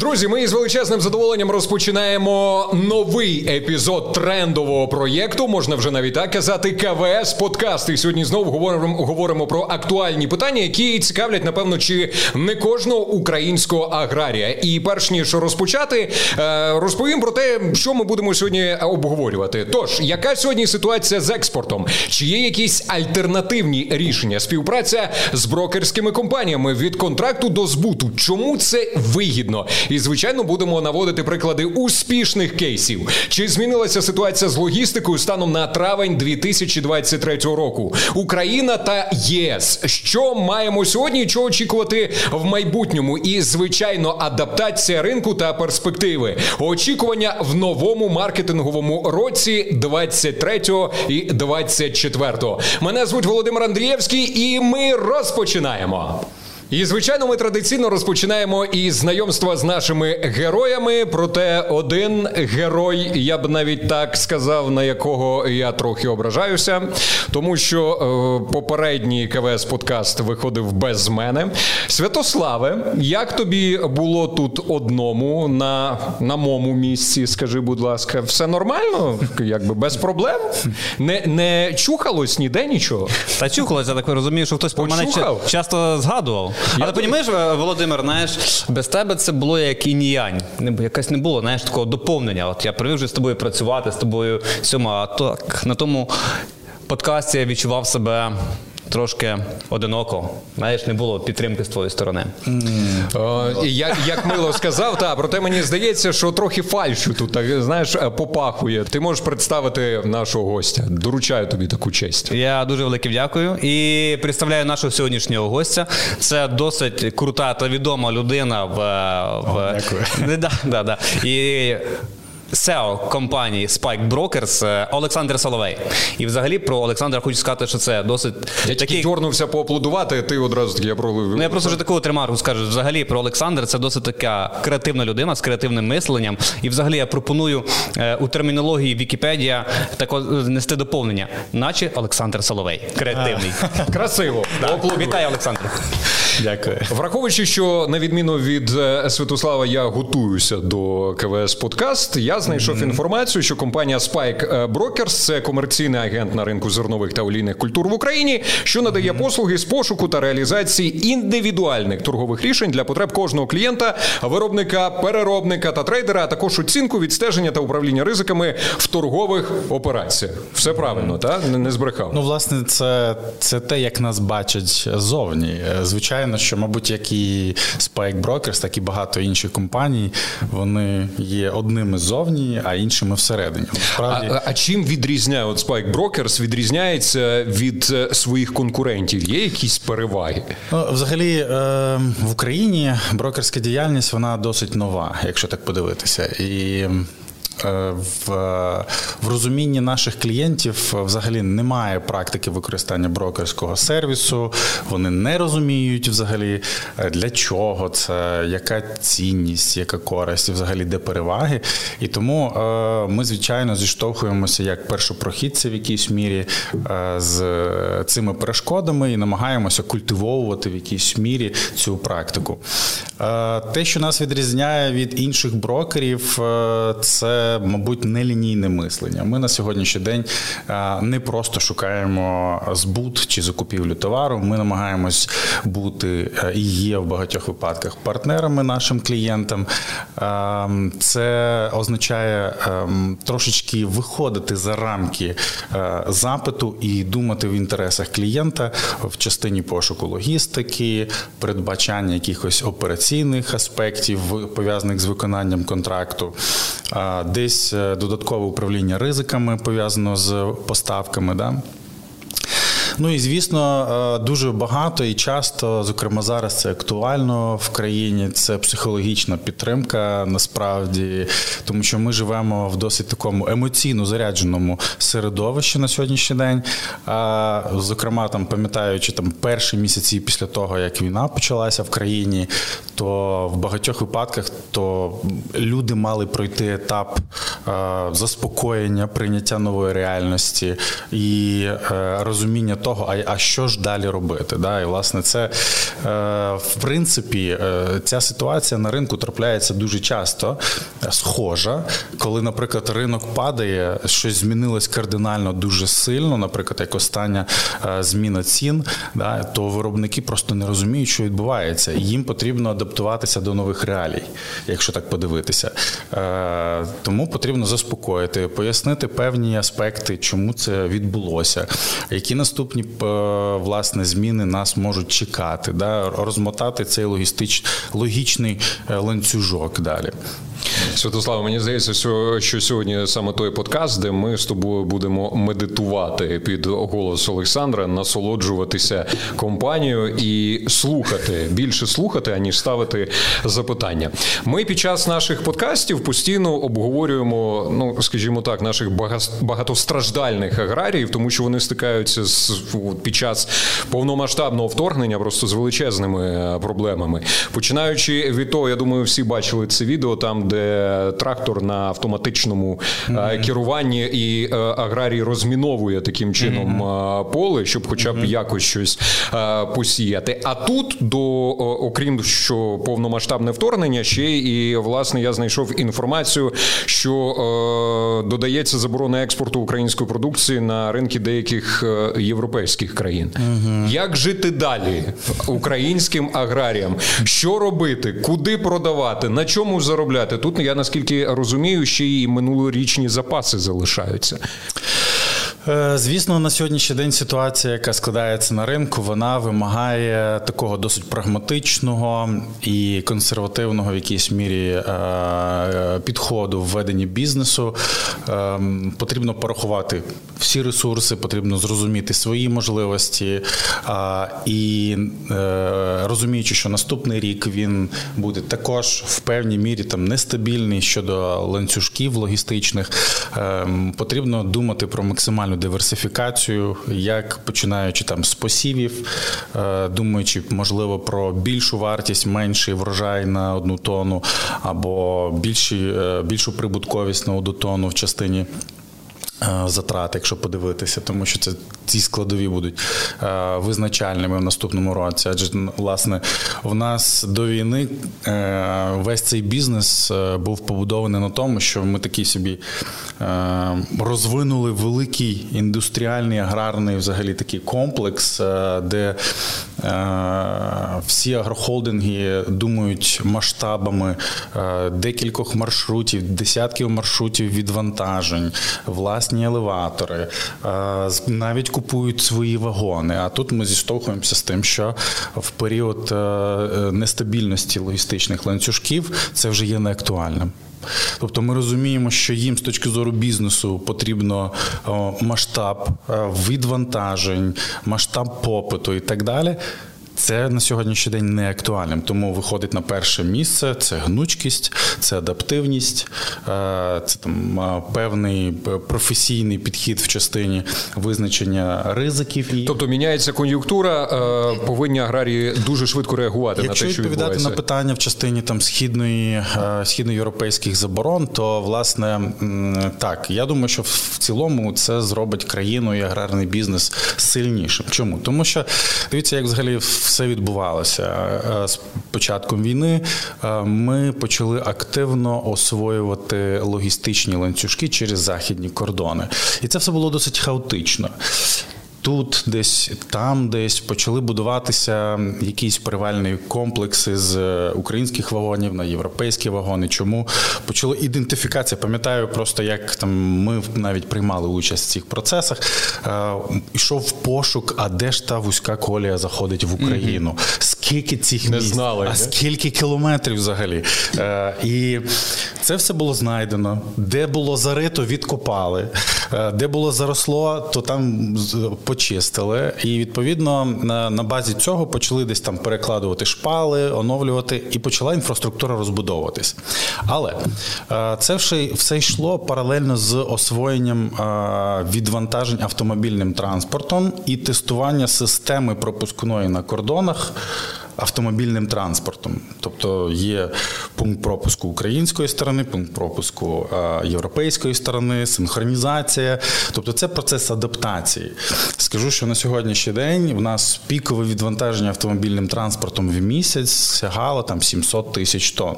Друзі, ми із величезним задоволенням розпочинаємо новий епізод трендового проєкту. Можна вже навіть так казати. КВС подкаст. І сьогодні знову говоримо говоримо про актуальні питання, які цікавлять, напевно, чи не кожного українського аграрія. І перш ніж розпочати, е, розповім про те, що ми будемо сьогодні обговорювати. Тож, яка сьогодні ситуація з експортом? Чи є якісь альтернативні рішення? Співпраця з брокерськими компаніями від контракту до збуту? Чому це вигідно? І звичайно будемо наводити приклади успішних кейсів. Чи змінилася ситуація з логістикою станом на травень 2023 року? Україна та ЄС. Що маємо сьогодні? Що очікувати в майбутньому? І звичайно, адаптація ринку та перспективи. Очікування в новому маркетинговому році 23 і 24. Мене звуть Володимир Андрієвський, і ми розпочинаємо. І звичайно, ми традиційно розпочинаємо із знайомства з нашими героями. Проте один герой, я б навіть так сказав, на якого я трохи ображаюся, тому що е, попередній КВС подкаст виходив без мене. Святославе, як тобі було тут одному на на моєму місці? Скажи, будь ласка, все нормально? Якби без проблем? Не не чухалось ніде нічого? Та чухалось, я так розумію, що хтось про мене часто згадував. Але розумієш, Володимир, знаєш, без тебе це було як інь-янь. Якась не було, знаєш, такого доповнення. От я привів вже з тобою працювати, з тобою сьома. а так на тому подкасті я відчував себе трошки одиноко. Знаєш, не було підтримки з твоєї сторони. Mm. О, як як мило сказав, та проте мені здається, що трохи фальшу тут так знаєш е, попахує. Ти можеш представити нашого гостя. Доручаю тобі таку честь. Я дуже велике дякую і представляю нашого сьогоднішнього гостя. Це досить крута та відома людина в, в... О, дякую. Да, да, да. І SEO компанії Spike Brokers е, Олександр Соловей. І взагалі про Олександра хочу сказати, що це досить я такий... тільки дьорнувся поаплодувати, а ти одразу таки я про Ну я просто вже таку тримарку скажу. Взагалі про Олександра це досить така креативна людина з креативним мисленням. І взагалі я пропоную е, у термінології Вікіпедія тако нести доповнення, наче Олександр Соловей. Креативний. Красиво. Вітаю, Олександр. Дякую. Враховуючи, що на відміну від е, Святослава, я готуюся до КВС Подкаст. Я знайшов mm-hmm. інформацію, що компанія Spike Brokers – це комерційний агент на ринку зернових та олійних культур в Україні, що надає mm-hmm. послуги з пошуку та реалізації індивідуальних торгових рішень для потреб кожного клієнта, виробника, переробника та трейдера, а також оцінку відстеження та управління ризиками в торгових операціях. Все правильно, mm-hmm. так? Не збрехав. Ну, власне, це, це те, як нас бачать зовні. Е, звичайно звичайно, що, мабуть, як і Spike Brokers, так і багато інших компаній, вони є одними ззовні, а іншими всередині. Справді... А, а чим відрізняє от Spike Brokers відрізняється від е, своїх конкурентів? Є якісь переваги? Ну, Взагалі, е, в Україні брокерська діяльність вона досить нова, якщо так подивитися. І в в розумінні наших клієнтів взагалі немає практики використання брокерського сервісу. Вони не розуміють взагалі е, для чого це, яка цінність, яка користь, взагалі де переваги. І тому е, ми, звичайно, зіштовхуємося як першопрохідці в якійсь мірі з цими перешкодами і намагаємося культивовувати в якійсь мірі цю практику. Те, що нас відрізняє від інших брокерів, це мабуть, нелінійне мислення. Ми на сьогоднішній день не просто шукаємо збут чи закупівлю товару. Ми намагаємось бути і є в багатьох випадках партнерами нашим клієнтам. Це означає трошечки виходити за рамки запиту і думати в інтересах клієнта в частині пошуку логістики, передбачання якихось операційних аспектів пов'язаних з виконанням контракту. Де десь е, додаткове управління ризиками пов'язано з поставками. Да? Ну і звісно, е, дуже багато і часто, зокрема зараз, це актуально в країні. Це психологічна підтримка насправді, тому що ми живемо в досить такому емоційно зарядженому середовищі на сьогоднішній день. Зокрема, там пам'ятаючи там перші місяці після того, як війна почалася в країні, то в багатьох випадках то люди мали пройти етап заспокоєння, прийняття нової реальності і е, розуміння того, а а що ж далі робити. Да? І власне це е, в принципі ця ситуація на ринку трапляється дуже часто, схожа, коли, наприклад, ринок падає, щось змінилось кардинально дуже сильно, наприклад, як остання зміна цін, да, то виробники просто не розуміють, що відбувається, їм потрібно адаптуватися до нових реалій, якщо так подивитися. Тому потрібно заспокоїти, пояснити певні аспекти, чому це відбулося, які наступні е, власне зміни нас можуть чекати, да, розмотати цей логістич, логічний е, ланцюжок далі. Святослава, мені здається, що сьогодні саме той подкаст, де ми з тобою будемо медитувати під голос Олександра, насолоджуватися компанією і слухати більше слухати, аніж ставити запитання. Ми під час наших подкастів постійно обговорюємо, ну скажімо так, наших багатостраждальних аграріїв, тому що вони стикаються з під час повномасштабного вторгнення просто з величезними е, проблемами. Починаючи від того, я думаю, всі бачили це відео там де трактор на автоматичному mm-hmm. керуванні і е, аграрій розміновує таким чином mm-hmm. поле, щоб, хоча б mm-hmm. якось щось посіяти. А тут до окрім що повномасштабне вторгнення, ще і власне я знайшов інформацію, що додається заборона експорту української продукції на ринки деяких європейських країн. Як жити далі українським аграріям? Що робити, куди продавати, на чому заробляти? Тут я наскільки розумію, ще й минулорічні запаси залишаються. Е, звісно, на сьогоднішній день ситуація, яка складається на ринку, вона вимагає такого досить прагматичного і консервативного в якійсь мірі е, підходу в веденні бізнесу. Е, потрібно порахувати всі ресурси, потрібно зрозуміти свої можливості і розуміючи, що наступний рік він буде також в певній мірі там нестабільний щодо ланцюжків логістичних, потрібно думати про максимальну диверсифікацію, як починаючи там з посівів, е, думаючи, можливо, про більшу вартість, менший врожай на одну тону або більші, е, більшу прибутковість на одну тону в частині. Е, затрат, якщо подивитися, тому що це ці складові будуть е, визначальними в наступному році. Адже власне в нас до війни е, весь цей бізнес був побудований на тому, що ми такий собі розвинули великий індустріальний аграрний, взагалі такий комплекс, де всі агрохолдинги думають масштабами декількох маршрутів, десятків маршрутів відвантажень. власне власні елеватори, навіть купують свої вагони. А тут ми зіштовхуємося з тим, що в період е, е, нестабільності логістичних ланцюжків це вже є неактуальним. Тобто ми розуміємо, що їм з точки зору бізнесу потрібно масштаб е, відвантажень, масштаб попиту і так далі. Це на сьогоднішній день не актуальним, тому виходить на перше місце: це гнучкість, це адаптивність, е, це там е, певний професійний підхід в частині визначення ризиків. Тобто міняється кон'юнктура, е, повинні аграрії дуже швидко реагувати Якщо на те, що відповідати на питання в частині там східної східноєвропейських заборон, то власне так я думаю, що в цілому це зробить країну і аграрний бізнес сильнішим. Чому тому, що дивіться, як взагалі все відбувалося е, з початком війни. Е, ми почали активно освоювати логістичні ланцюжки через західні кордони, і це все було досить хаотично. Тут, десь там, десь почали будуватися якісь перевальні комплекси з е, українських вагонів на європейські вагони. Чому почала ідентифікація? Пам'ятаю, просто як там ми навіть приймали участь в цих процесах. Е, Ішов пошук, а де ж та вузька колія заходить в Україну? Скільки цих Не місць? знали, а не? скільки кілометрів взагалі? Е, І це все було знайдено. Де було зарито, відкопали, е, де було заросло, то там почистили. І відповідно на, на базі цього почали десь там перекладувати шпали, оновлювати, і почала інфраструктура розбудовуватись. Але е, це все, все йшло паралельно з освоєнням е, відвантажень автомобільним транспортом і тестування системи пропускної на кордонах автомобільним транспортом. Тобто є пункт пропуску української сторони, пункт пропуску європейської сторони, синхронізація. Тобто це процес адаптації. Скажу, що на сьогоднішній день в нас пікове відвантаження автомобільним транспортом в місяць сягало там 700 тисяч тонн.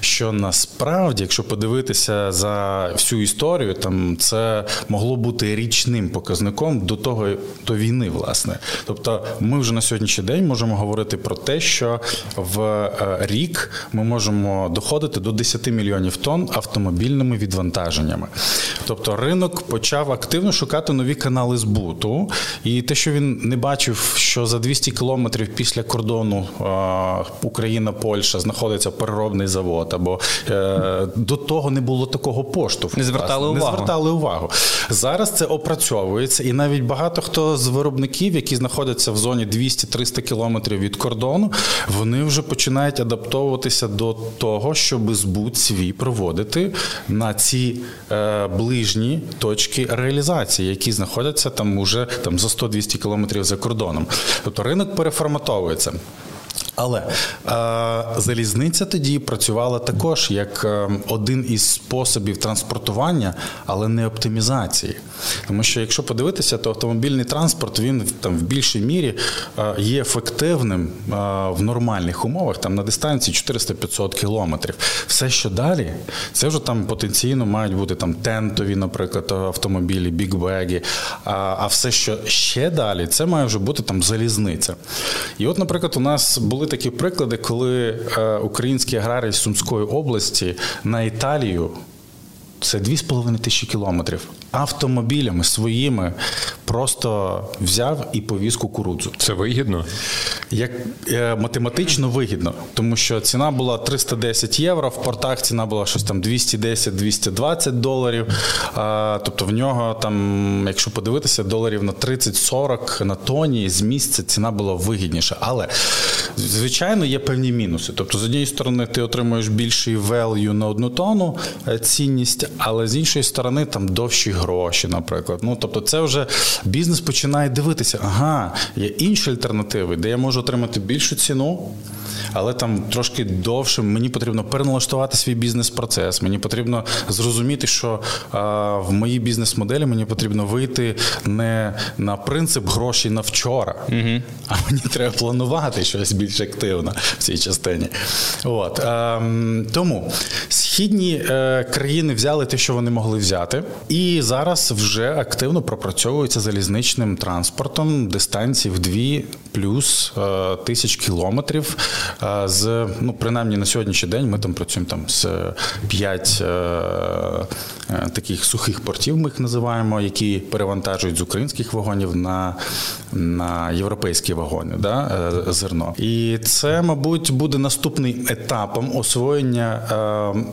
Що насправді, якщо подивитися за всю історію, там це могло бути річним показником до того до війни, власне. Тобто, ми вже на сьогоднішній день можемо говорити про те, що в е, рік ми можемо доходити до 10 мільйонів тонн автомобільними відвантаженнями. Тобто ринок почав активно шукати нові канали збуту, і те, що він не бачив, що за 200 кілометрів після кордону Україна, Польща знаходиться переробний завод, або е, до того не було такого поштовху. Не звертали увагу. Не звертали увагу. Зараз це опрацьовується, і навіть багато хто з виробників, які знаходяться в зоні 200-300 кілометрів від кордону, вони вже починають адаптовуватися до того, щоб збут свій проводити на ці е, ближні точки реалізації, які знаходяться там уже там за 100-200 кілометрів за кордоном. Тобто ринок переформатовується. Але е, залізниця тоді працювала також як е, один із способів транспортування, але не оптимізації. Тому що, якщо подивитися, то автомобільний транспорт він там в більшій мірі е, є ефективним е, в нормальних умовах, там на дистанції 400-500 кілометрів. Все, що далі, це вже там потенційно мають бути там тентові, наприклад, автомобілі, бікбеги. А, а все, що ще далі, це має вже бути там залізниця. І от, наприклад, у нас були такі приклади, коли е, українські аграрії з Сумської області на Італію це 2,5 тисячі кілометрів автомобілями своїми просто взяв і повіз кукурудзу. Це вигідно? Як е, математично вигідно, тому що ціна була 310 євро, в портах ціна була щось там 210-220 доларів. А, тобто в нього там, якщо подивитися, доларів на 30-40 на тоні з місця ціна була вигідніша. Але звичайно є певні мінуси. Тобто, з однієї сторони, ти отримуєш більший value на одну тону е, цінність, але з іншої сторони там довші гроші, наприклад. Ну тобто, це вже бізнес починає дивитися, ага, є інші альтернативи, де я можу отримати більшу ціну але там трошки довше мені потрібно переналаштувати свій бізнес-процес. Мені потрібно зрозуміти, що а, в моїй бізнес-моделі мені потрібно вийти не на принцип грошей на вчора, угу. а мені треба планувати щось більш активно в цій частині. От а, тому східні е, країни взяли те, що вони могли взяти, і зараз вже активно пропрацьовуються залізничним транспортом дистанції в 2 плюс е, тисяч кілометрів з ну принаймні на сьогоднішній день ми там працюємо там з п'ять е, е, таких сухих портів. Ми їх називаємо, які перевантажують з українських вагонів на на європейські вагони, да, е, зерно. І це, мабуть, буде наступним етапом освоєння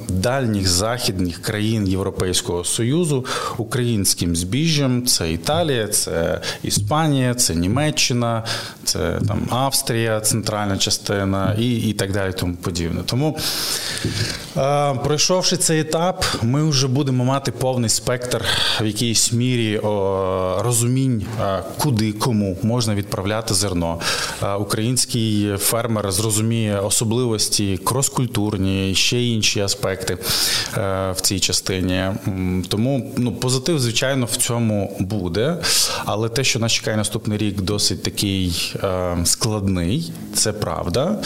дальніх західних країн Європейського союзу українським збіжжям. Це Італія, це Іспанія, це Німеччина, це там Австрія, центральна частина і і так далі, тому подібне. Тому, е, пройшовши цей етап, ми вже будемо мати повний спектр в якійсь мірі розумінь, е, куди кому можна відправляти зерно. Е, фермер зрозуміє особливості кроскультурні, ще інші аспекти е, в цій частині. Тому ну, позитив, звичайно, в цьому буде. Але те, що нас чекає наступний рік, досить такий е, складний, це правда.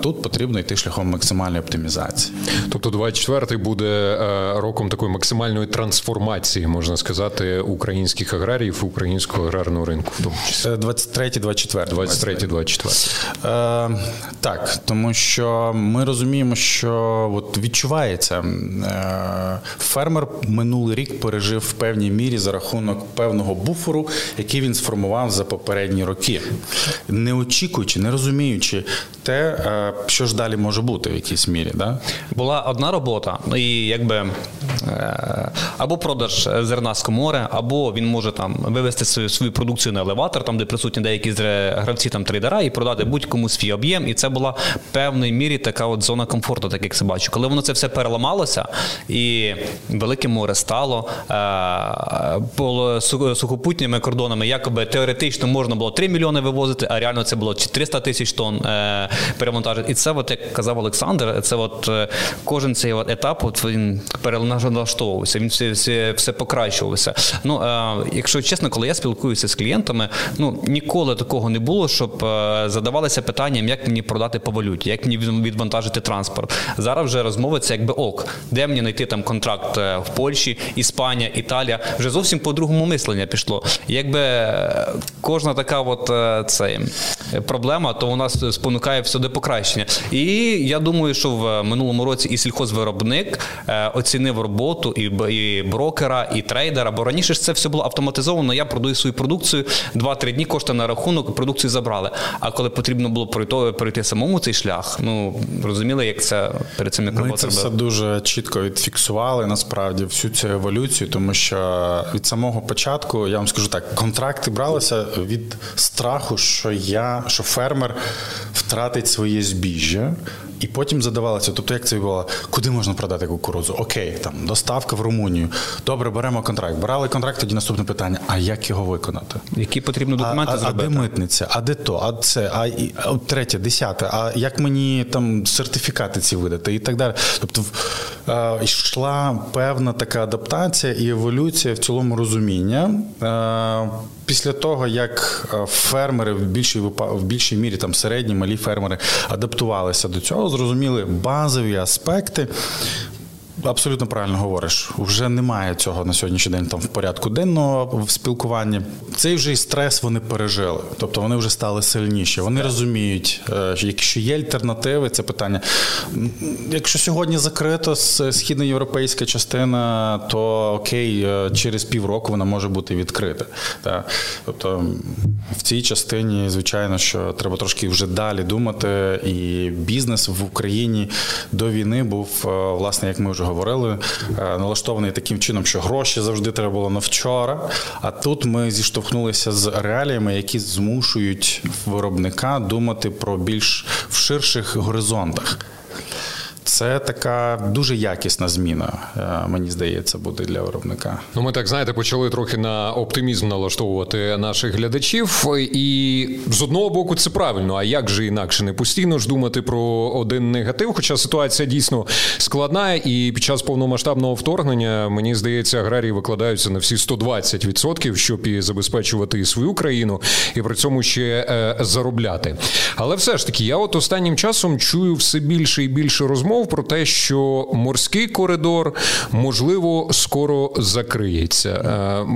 Тут потрібно йти шляхом максимальної оптимізації. Тобто, 24-й буде е, роком такої максимальної трансформації, можна сказати, українських аграріїв, українського аграрного ринку, в тому числі 23-24. 23-24. Е, так, тому що ми розуміємо, що от відчувається е, фермер минулий рік пережив в певній мірі за рахунок певного буферу, який він сформував за попередні роки, не очікуючи, не розуміючи те, е, що ж далі може бути в якійсь мірі. Да? Була одна робота, і якби або продаж зерна з комори, або він може там вивести свою свою продукцію на елеватор, там де присутні деякі гравці там трейдера, і продати будь-кому свій об'єм. І це була певною мірі така от зона комфорту, так як це бачу. Коли воно це все переламалося, і велике море стало е, сухопутніми кордонами, якоби теоретично можна було 3 мільйони вивозити, а реально це було 400 тисяч тонн перевантажити. І це, от, як казав Олександр, це от е, кожен цей от етап от він переналаштовувався, він все все, все покращувався. Ну, е, Якщо чесно, коли я спілкуюся з клієнтами, ну ніколи такого не було, щоб е, задавалися питанням, як мені продати по валюті, як мені відвантажити транспорт. Зараз вже розмови це якби ок, де мені знайти там контракт в Польщі, Іспанія, Італія. Вже зовсім по другому мислення пішло. Якби кожна така от це проблема, то у нас спонукає все до покращення. І я думаю, що в минулому році і сільхозвиробник е, оцінив роботу і і брокера, і трейдера. Бо раніше ж це все було автоматизовано. Я продаю свою продукцію, два-три дні кошти на рахунок, продукцію забрали. А коли потрібно було пройти, пройти самому цей шлях, ну розуміли, як це перед цим як Ми це все дуже чітко відфіксували насправді всю цю еволюцію, тому що від самого початку я вам скажу так, контракти бралися від страху, що я, що фермер втратить своє збіжжя. І потім задавалося, тобто, як це було, куди можна продати кукурудзу? Окей, там доставка в Румунію. Добре, беремо контракт. Брали контракт, тоді наступне питання: а як його виконати? Які потрібні документи а, зробити? А де митниця? А де то? А це, а, а третє, десяте, а як мені там сертифікати ці видати і так далі. Тобто йшла певна така адаптація і еволюція в цілому розуміння. Після того, як фермери в більшій в більшій мірі там середні малі фермери адаптувалися до цього, зрозуміли базові аспекти. Абсолютно правильно говориш. Вже немає цього на сьогоднішній день там в порядку денного в спілкуванні. Цей вже і стрес вони пережили, тобто вони вже стали сильніші. Вони розуміють, е, якщо є альтернативи, це питання. Якщо сьогодні закрито східноєвропейська частина, то окей, е, через півроку вона може бути відкрита. Тобто в цій частині, звичайно, що треба трошки вже далі думати, і бізнес в Україні до війни був е, власне, як ми вже говорили, е, налаштований таким чином, що гроші завжди треба було на вчора. А тут ми зіштовхнулися з реаліями, які змушують виробника думати про більш в ширших горизонтах. Це така дуже якісна зміна, е, мені здається, буде для виробника. Ну, ми так знаєте, почали трохи на оптимізм налаштовувати наших глядачів, і з одного боку це правильно. А як же інакше не постійно ж думати про один негатив? Хоча ситуація дійсно складна, і під час повномасштабного вторгнення мені здається, аграрії викладаються на всі 120%, щоб і забезпечувати свою країну, і при цьому ще е, заробляти. Але все ж таки, я от останнім часом чую все більше і більше розмов розмов про те, що морський коридор можливо скоро закриється. Е,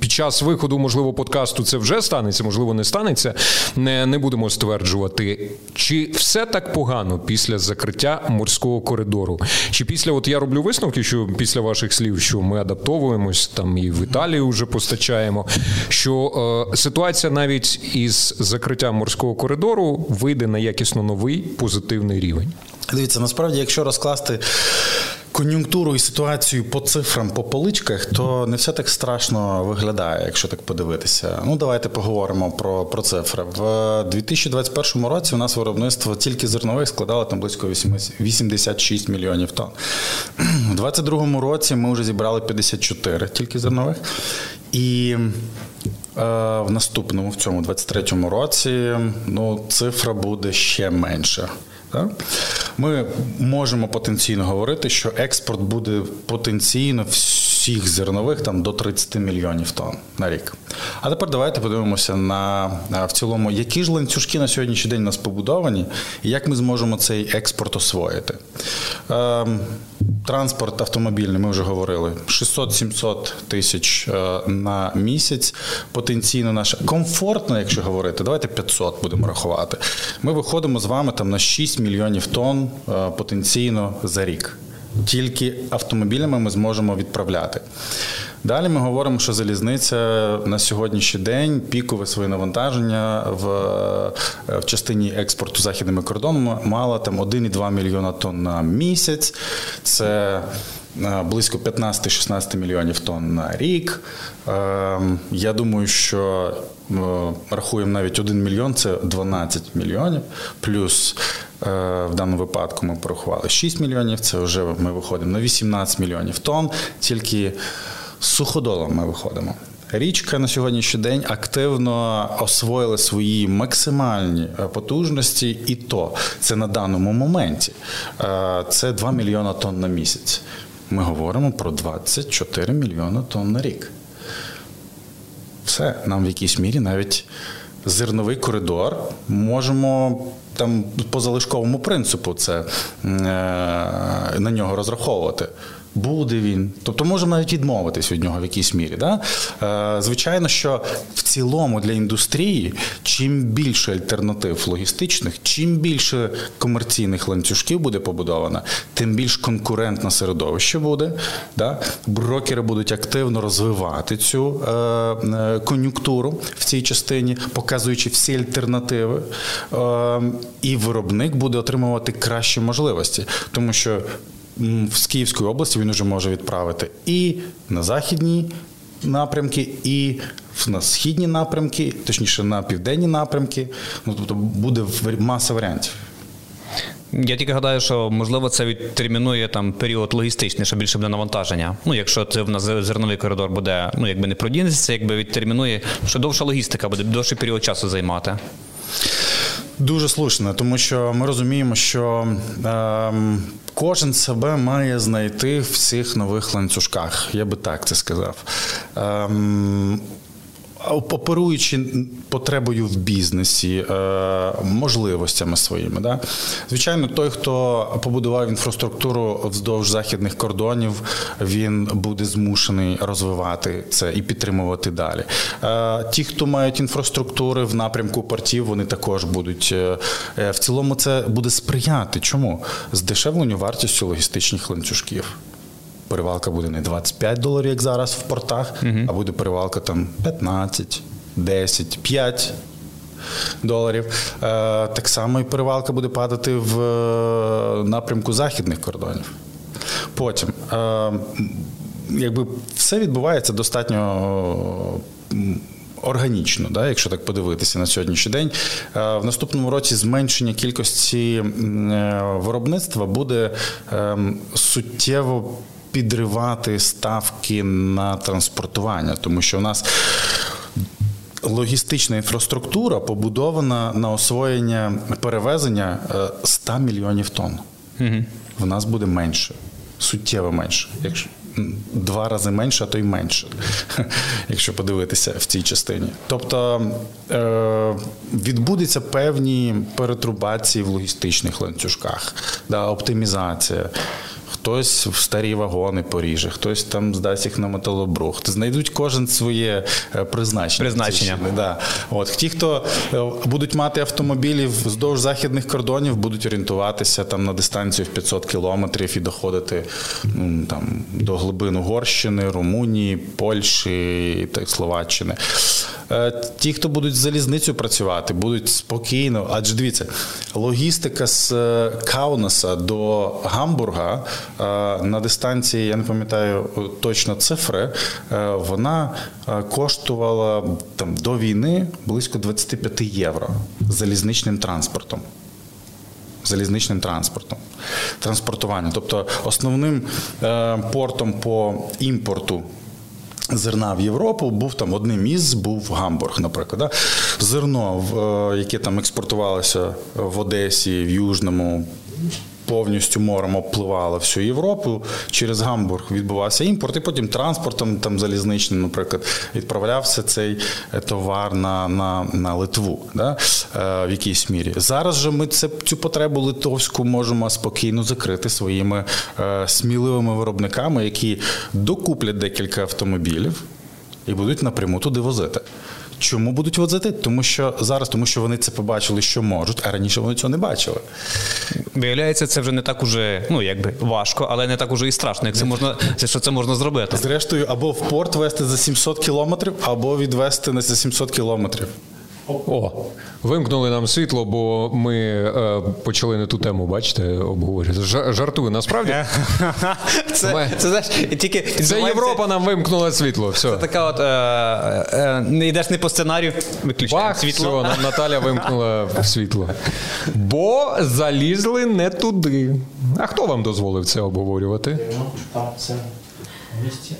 під час виходу, можливо, подкасту це вже станеться, можливо, не станеться. Не, не будемо стверджувати, чи все так погано після закриття морського коридору. Чи після, от я роблю висновки, що після ваших слів, що ми адаптовуємось там і в Італію вже постачаємо, що е, ситуація навіть із закриттям морського коридору вийде на якісно новий позитивний рівень. Дивіться, насправді, якщо розкласти. Кон'юнктуру і ситуацію по цифрам, по поличках, то не все так страшно виглядає, якщо так подивитися. Ну, давайте поговоримо про про цифри. В 2021 році у нас виробництво тільки зернових складало там близько 86 мільйонів тонн. У 2022 році ми вже зібрали 54 тільки зернових. І е, в наступному, в цьому 23-му році, ну, цифра буде ще менша. Ми можемо потенційно говорити, що експорт буде потенційно всіх зернових там до 30 мільйонів тонн на рік. А тепер давайте подивимося на в цілому, які ж ланцюжки на сьогоднішній день у нас побудовані, і як ми зможемо цей експорт освоїти. Ем, транспорт автомобільний, ми вже говорили, 600-700 тисяч е, на місяць. Потенційно наше комфортно, якщо говорити, давайте 500 будемо рахувати. Ми виходимо з вами там на 6 мільйонів тонн е, потенційно за рік тільки автомобілями ми зможемо відправляти. Далі ми говоримо, що залізниця на сьогоднішній день пікове своє навантаження в в частині експорту західними кордонами мала там 1,2 мільйона тонн на місяць. Це е, близько 15-16 мільйонів тонн на рік. Ем, я думаю, що рахуємо навіть 1 мільйон це 12 мільйонів плюс Е, в даному випадку ми порахували 6 мільйонів. Це вже ми виходимо на 18 мільйонів тонн, тільки суходолом ми виходимо. Річка на сьогоднішній день активно освоїла свої максимальні е, потужності, і то це на даному моменті. Е, це 2 мільйона тонн на місяць. Ми говоримо про 24 мільйона тонн на рік. Все, нам в якійсь мірі навіть зерновий коридор можемо там по залишковому принципу це е, на нього розраховувати. Буде він, тобто можемо навіть відмовитись від нього в якійсь мірі. Да? Е, звичайно, що в цілому для індустрії чим більше альтернатив логістичних, чим більше комерційних ланцюжків буде побудовано, тим більш конкурентне середовище буде. Да? Брокери будуть активно розвивати цю е, е, кон'юнктуру в цій частині, показуючи всі альтернативи. Е, і виробник буде отримувати кращі можливості, тому що з Київської області він вже може відправити і на західні напрямки, і на східні напрямки, точніше на південні напрямки. Ну тобто буде маса варіантів. Я тільки гадаю, що можливо це відтермінує там період логістичний, що більше буде навантаження. Ну, якщо це в нас зерновий коридор буде, ну якби не продінеться, якби відтермінує, що довша логістика буде довший період часу займати. Дуже слушно, тому що ми розуміємо, що е, кожен себе має знайти в всіх нових ланцюжках. Я би так це сказав. Е, оперуючи потребою в бізнесі, е, можливостями своїми. Да? Звичайно, той, хто побудував інфраструктуру вздовж західних кордонів, він буде змушений розвивати це і підтримувати далі. Е, ті, хто мають інфраструктури в напрямку портів, вони також будуть е, в цілому це буде сприяти. Чому? Здешевленню вартістю логістичних ланцюжків перевалка буде не 25 доларів, як зараз в портах, угу. а буде перевалка там 15, 10, 5 доларів. Е, так само і перевалка буде падати в е, напрямку західних кордонів. Потім, е, якби все відбувається достатньо. Органічно, да, якщо так подивитися на сьогоднішній день, в наступному році зменшення кількості виробництва буде ем, суттєво підривати ставки на транспортування, тому що у нас. Логістична інфраструктура побудована на освоєння перевезення 100 е, мільйонів тонн. Угу. В нас буде менше, суттєво менше. Якщо два рази менше, а то й менше, якщо подивитися в цій частині. Тобто е, відбудеться певні перетрубації в логістичних ланцюжках, да, оптимізація хтось в старі вагони поріже, хтось там здасть їх на металобрухт. Знайдуть кожен своє е, призначення. Призначення. Да. От ті, хто е, будуть мати автомобілі вздовж західних кордонів, будуть орієнтуватися там на дистанцію в 500 кілометрів і доходити ну, там до глибин Угорщини, Румунії, Польщі та Словаччини. Е, ті, хто будуть залізницю працювати, будуть спокійно. Адже дивіться, логістика з Каунаса до Гамбурга на дистанції, я не пам'ятаю точно цифри, е, вона е, коштувала там до війни близько 25 євро залізничним транспортом. Залізничним транспортом, транспортування. Тобто основним е, портом по імпорту зерна в Європу був там одним із був Гамбург, наприклад. Да? Зерно, яке там експортувалося в Одесі, в Южному повністю морем обпливала всю Європу. Через Гамбург відбувався імпорт, і потім транспортом там залізничним, наприклад, відправлявся цей е, товар на на, на Литву да? Е, в якійсь мірі. Зараз же ми це, цю потребу литовську можемо спокійно закрити своїми е, сміливими виробниками, які докуплять декілька автомобілів і будуть напряму туди возити. Чому будуть возити? Тому що зараз, тому що вони це побачили, що можуть, а раніше вони цього не бачили. Виявляється, це вже не так уже, ну якби важко, але не так уже і страшно. Як це можна, що це можна зробити? Зрештою, або в порт вести за 700 кілометрів, або відвести за 700 кілометрів. О, вимкнули нам світло, бо ми е, почали не ту тему, бачите, обговорювати. Жартую, насправді. Це ми... це, знаєш, тільки це Європа нам вимкнула світло. все. Це така от, е, е, не йдеш не по сценарію, виключаємо світло. Все, Наталя вимкнула світло. Бо залізли не туди. А хто вам дозволив це обговорювати? Там це в місті.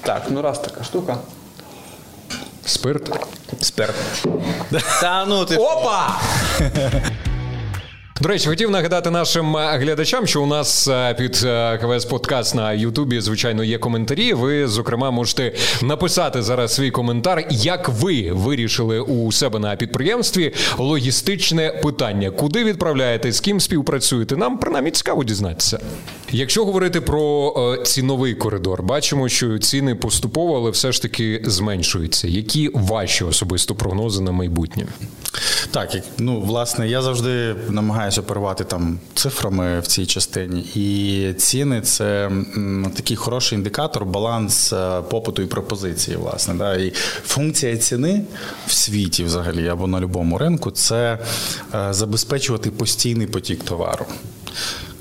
Так, ну раз така штука. Спирт. Спирт. Та ну ти. Опа! До речі, хотів нагадати нашим е, глядачам, що у нас е, під е, КВС Подкаст на Ютубі, звичайно, є коментарі. Ви, зокрема, можете написати зараз свій коментар, як ви вирішили у себе на підприємстві логістичне питання, куди відправляєте, з ким співпрацюєте. Нам принаймні цікаво дізнатися. Якщо говорити про ціновий коридор, бачимо, що ціни поступово, але все ж таки зменшуються. Які ваші особисто прогнози на майбутнє? Так, ну власне, я завжди намагаюся оперувати там цифрами в цій частині, і ціни це такий хороший індикатор, баланс е, попиту і пропозиції. Власне, да. І функція ціни в світі, взагалі, або на будь-якому ринку, це е, забезпечувати постійний потік товару,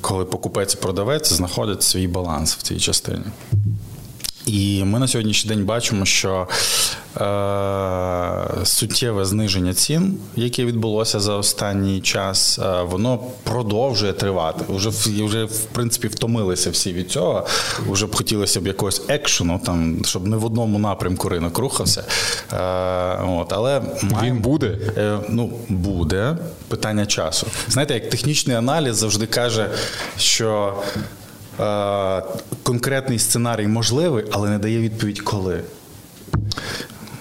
коли покупець і продавець знаходять свій баланс в цій частині. І ми на сьогоднішній день бачимо, що е, суттєве зниження цін, яке відбулося за останній час, е, воно продовжує тривати. Уже вже в принципі втомилися всі від цього. Уже б хотілося б якогось екшену, там щоб не в одному напрямку ринок рухався. Е, от, але він буде. Е, ну буде питання часу. Знаєте, як технічний аналіз завжди каже, що конкретний сценарій можливий, але не дає відповідь коли.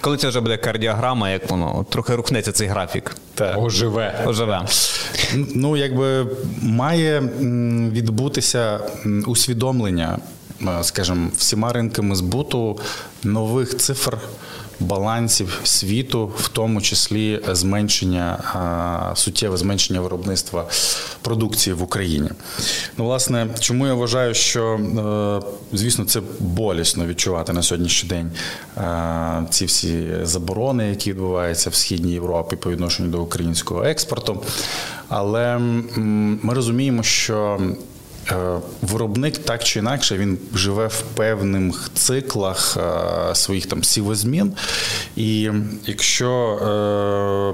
Коли це вже буде кардіограма, як воно трохи рухнеться цей графік. Так. Оживе. Оживе. Ну, якби має відбутися усвідомлення, е, скажімо, всіма ринками збуту нових цифр балансів світу, в тому числі зменшення суттєве зменшення виробництва продукції в Україні. Ну, власне, чому я вважаю, що е, звісно це болісно відчувати на сьогоднішній день е, ці всі заборони, які відбуваються в східній Європі по відношенню до українського експорту. Але ми розуміємо, що виробник так чи інакше він живе в певних циклах е, своїх там сівозмін. І якщо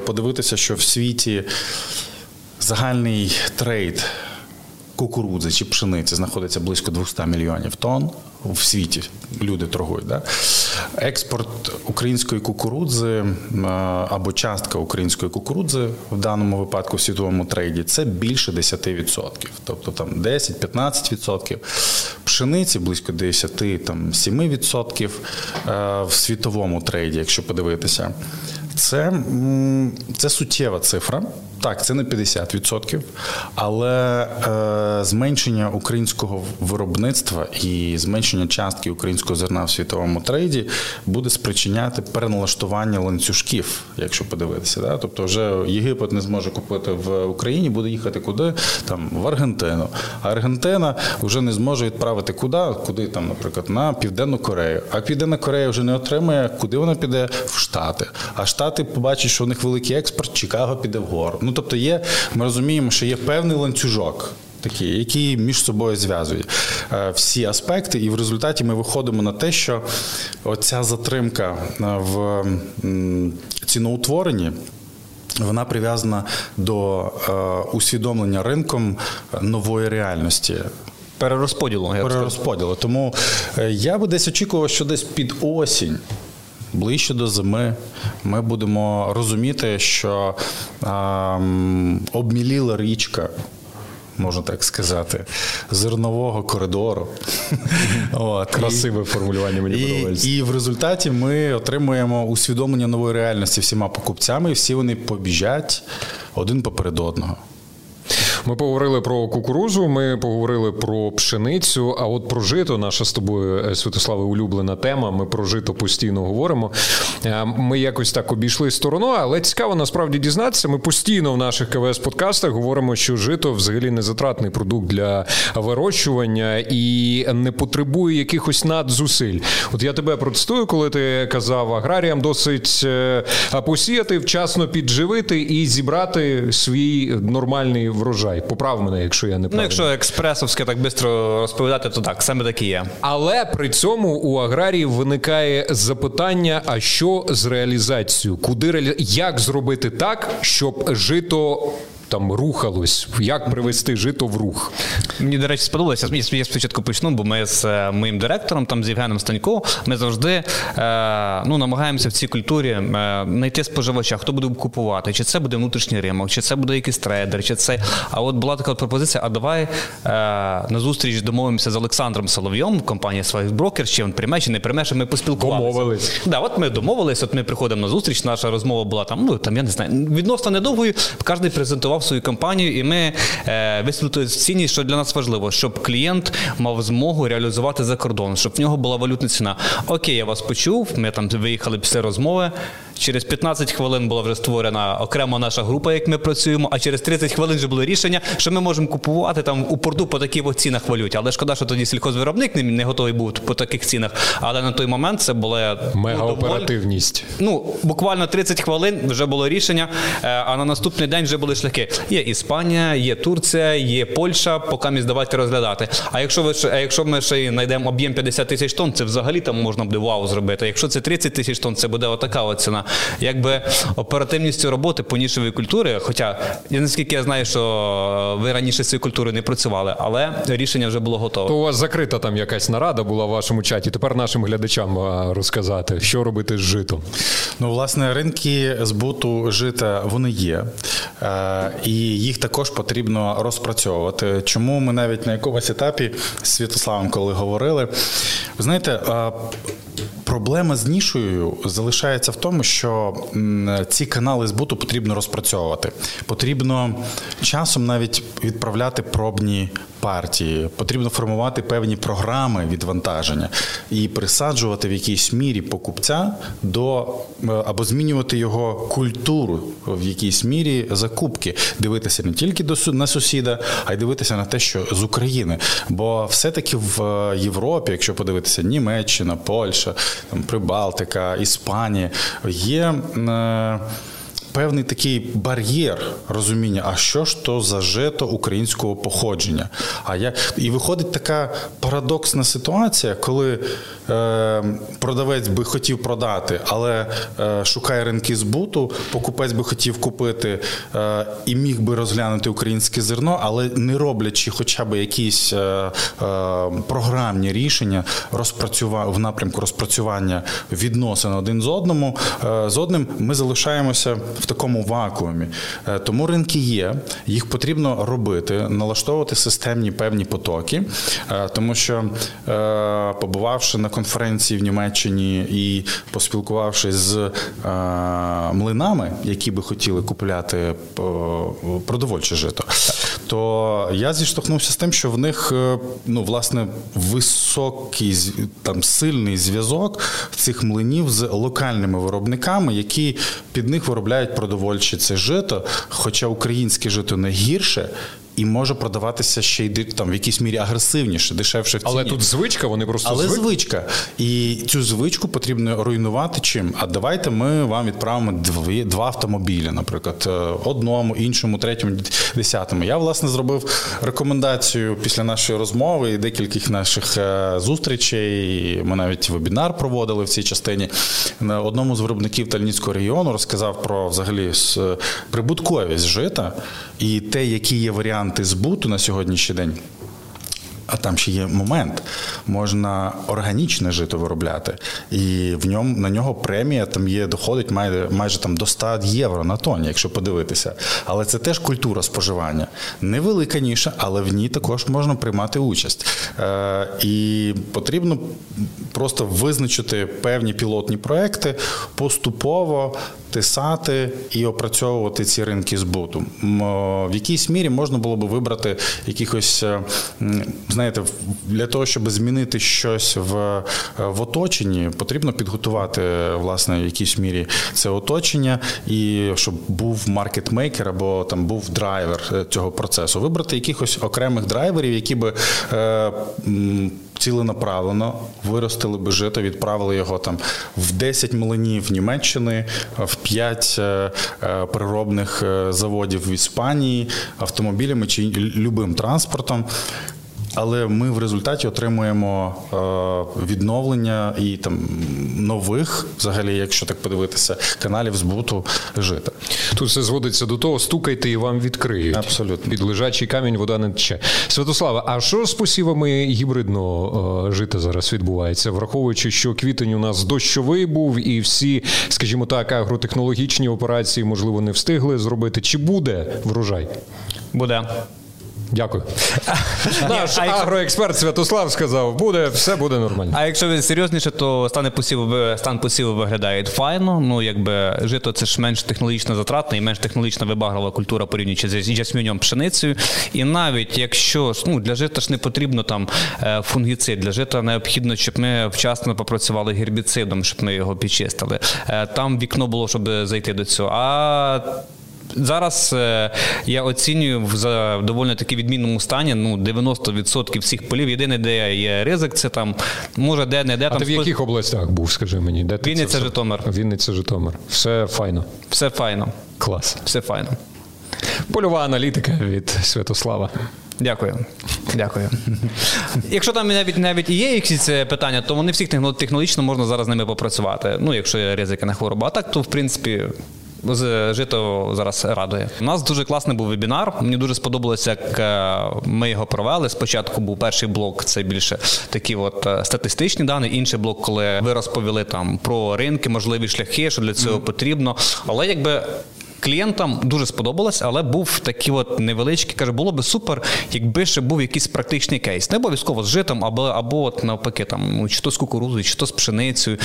е, подивитися, що в світі загальний трейд кукурудзи чи пшениці знаходиться близько 200 мільйонів тонн в світі. Люди торгують. Да? Експорт української кукурудзи або частка української кукурудзи в даному випадку в світовому трейді це більше 10%. Тобто там 10-15%. Пшениці близько 10-7% е, в світовому трейді, якщо подивитися. Це, Це суттєва цифра. Так, це не 50%, але е, зменшення українського виробництва і зменшення частки українського зерна в світовому трейді буде спричиняти переналаштування ланцюжків, якщо подивитися. Да? Тобто, вже Єгипет не зможе купити в Україні, буде їхати куди? Там в Аргентину. А Аргентина вже не зможе відправити куди, куди там, наприклад, на Південну Корею. А Південна Корея вже не отримає, куди вона піде в Штати. А Штати побачать, що у них великий експорт, Чикаго піде вгору. Ну тобто є, ми розуміємо, що є певний ланцюжок. Такі, які між собою зв'язують е, всі аспекти, і в результаті ми виходимо на те, що оця затримка е, в ціноутворенні. Вона прив'язана до е, усвідомлення ринком нової реальності. Перерозподілу. Перерозподілу. Тому я би десь очікував, що десь під осінь ближче до зими ми будемо розуміти, що ем, обміліла річка. Можна так сказати, зернового коридору. От. Красиве формулювання мені і, подобається. І в результаті ми отримуємо усвідомлення нової реальності всіма покупцями, і всі вони побіжать один поперед одного. Ми поговорили про кукурузу, ми поговорили про пшеницю. А от про жито, наша з тобою е, Святославе, улюблена тема. Ми про жито постійно говоримо. Е, ми якось так обійшли стороною, але цікаво насправді дізнатися. Ми постійно в наших КВС-подкастах говоримо, що жито взагалі не затратний продукт для вирощування і не потребує якихось надзусиль. От я тебе протестую, коли ти казав аграріям досить е, посіяти, вчасно підживити і зібрати свій нормальний врожай. Поправ мене, якщо я не правильно. Ну, якщо експресовське так швидко розповідати, то так, саме так і є. Але при цьому у аграрії виникає запитання: а що з реалізацією? Куди реалі... як зробити так, щоб жито там рухалось? Як привести жито в рух? Мені, до речі, сподобалося. Я спочатку почну, бо ми з е, моїм директором, там з Євгеном Станько, ми завжди е, ну, намагаємося в цій культурі е, знайти споживача, хто буде купувати, чи це буде внутрішній ринок, чи це буде якийсь трейдер, чи це. А от була така пропозиція: а давай на зустріч домовимося з Олександром Соловйом, компанія своїх брокер, чи він прийме, чи не прийме, що ми поспілкувалися. Домовились. Да, от ми домовились, от ми приходимо на зустріч, наша розмова була там, ну там я не знаю, відносно недовгою. Кожен презентував свою компанію, і ми е, висвітлили цінність, що для нас важливо, щоб клієнт мав змогу реалізувати за кордон, щоб в нього була валютна ціна. Окей, я вас почув. Ми там виїхали після розмови. Через 15 хвилин була вже створена окрема наша група, як ми працюємо. А через 30 хвилин вже було рішення, що ми можемо купувати там у порту по таких цінах валюті. Але шкода, що тоді сільхозвиробник не готовий був по таких цінах. Але на той момент це була мегаоперативність. Ну буквально 30 хвилин вже було рішення. Е, а на наступний день вже були шляхи. Є Іспанія, є Турція, є Польща. Поки ми давайте розглядати. А якщо ви а якщо ми ще знайдемо об'єм 50 тисяч тонн, це взагалі там можна буде вау зробити. Якщо це 30 тисяч тонн, це буде отака от ціна якби оперативністю роботи по нішевої культури. Хоча я наскільки я знаю, що ви раніше з цією культурою не працювали, але рішення вже було готове. То у вас закрита там якась нарада була в вашому чаті. Тепер нашим глядачам розказати, що робити з житом. Ну, власне, ринки збуту жита вони є, е, і їх також потрібно розпрацьовувати. Чому ми навіть на якомусь етапі з Святославом, коли говорили, знаєте. Проблема з нішою залишається в тому, що ці канали збуту потрібно розпрацьовувати. Потрібно часом навіть відправляти пробні партії, потрібно формувати певні програми відвантаження і присаджувати в якійсь мірі покупця до е, або змінювати його культуру в якійсь мірі закупки, дивитися не тільки до на сусіда, а й дивитися на те, що з України. Бо все-таки в е, Європі, якщо подивитися, Німеччина, Польща, там Прибалтика, Іспанія, є. Певний такий бар'єр розуміння, а що ж то за жито українського походження. А я І виходить така парадоксна ситуація, коли е, продавець би хотів продати, але е, шукає ринки збуту, покупець би хотів купити е, і міг би розглянути українське зерно, але не роблячи хоча б якісь е, е, програмні рішення розпрацюва в напрямку розпрацювання відносин один з одному е, з одним, ми залишаємося в такому вакуумі. Е, тому ринки є, їх потрібно робити, налаштовувати системні певні потоки, е, тому що е, побувавши на конференції в Німеччині і поспілкувавшись з млинами, які би хотіли купляти продовольче жито, то я зіштовхнувся з тим, що в них ну власне високий там сильний зв'язок цих млинів з локальними виробниками, які під них виробляють продовольче це жито, хоча українське жито не гірше, і може продаватися ще й там в якійсь мірі агресивніше, дешевше в ціні. Але тут звичка, вони просто але звик... звичка. І цю звичку потрібно руйнувати чим? А давайте ми вам відправимо дві два автомобілі, наприклад, е, одному, іншому, третьому, десятому. Я власне зробив рекомендацію після нашої розмови і декількох наших е, зустрічей. Ми навіть вебінар проводили в цій частині. На одному з виробників Тальніцького регіону розказав про взагалі е, прибутковість жита і те, які є варіанти варіанти збуту на сьогоднішній день. А там ще є момент, можна органічне жито виробляти, і в ньому на нього премія там є, доходить майже майже там до 100 євро на тонні, якщо подивитися. Але це теж культура споживання. Невелика ніша, але в ній також можна приймати участь. Е, І потрібно просто визначити певні пілотні проекти поступово тисати і опрацьовувати ці ринки збуту. В якійсь мірі можна було би вибрати якихось, е, знаєте, для того, щоб змінити щось в в оточенні, потрібно підготувати власне в якійсь мірі це оточення, і щоб був маркетмейкер або там був драйвер е, цього процесу. Вибрати якихось окремих драйверів, які би. Ціленаправлено виростили би жито, відправили його там в 10 млинів Німеччини, в 5 е, е, переробних е, заводів в Іспанії, автомобілями чи любим транспортом. Але ми в результаті отримуємо е, відновлення і там нових, взагалі, якщо так подивитися, каналів збуту жита. Тут все зводиться до того, стукайте і вам відкриють. Абсолютно. Під лежачий камінь вода не тече. Святослава, а що з посівами гібридного е, жита зараз відбувається, враховуючи, що квітень у нас дощовий був, і всі, скажімо так, агротехнологічні операції, можливо, не встигли зробити. Чи буде врожай? Буде. Дякую. Наш агроексперт Святослав сказав, буде, все буде нормально. А якщо серйозніше, то стан посіву стан посіву виглядає файно. Ну якби жито це ж менш технологічно затратна і менш технологічно вибагрова культура порівнюючи з ясмінням пшеницею. І навіть якщо ну для жита ж не потрібно там е, фунгіцид, для жита необхідно, щоб ми вчасно попрацювали гербіцидом, щоб ми його підчистили. Е, там вікно було, щоб зайти до цього. А Зараз е, я оцінюю в доволі таки відмінному стані. Ну 90% всіх полів. Єдине, де є ризик, це там може де не де а там. ти в яких областях був? Скажи мені, де Вінниця, це Житомир. Вінниця, Житомир. Все файно. Все файно. Клас. Все файно. Польова аналітика від Святослава. Дякую. Дякую. Якщо там навіть навіть і є якісь питання, то вони всіх технологічно можна зараз з ними попрацювати. Ну, якщо є ризики на хворобу. А так, то в принципі жито зараз радує. У нас дуже класний був вебінар. Мені дуже сподобалося, як е, ми його провели. Спочатку був перший блок, це більше такі от е, статистичні дані. Інший блок, коли ви розповіли там про ринки, можливі шляхи, що для цього потрібно. Але якби клієнтам дуже сподобалось, але був такий от невеличкий, каже, було би супер, якби ще був якийсь практичний кейс. Не обов'язково з житом, або або от навпаки, там ну, чи то з кукурузою, чи то з пшеницею.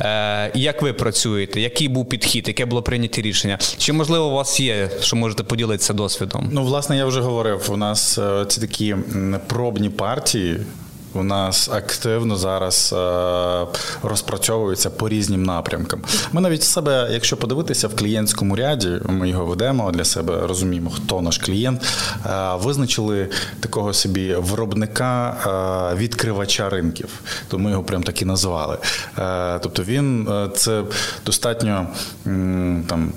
Е, Як ви працюєте? Який був підхід, яке було прийняті рішення? Чи можливо у вас є, що можете поділитися досвідом? Ну, власне, я вже говорив. У нас е, ці такі пробні партії у нас активно зараз е, розпрацьовуються по різним напрямкам. Ми навіть себе, якщо подивитися в клієнтському ряді, ми його ведемо для себе, розуміємо, хто наш клієнт. Е, визначили такого собі виробника е, відкривача ринків. То ми його прям так і назвали. Тобто він це достатньо там.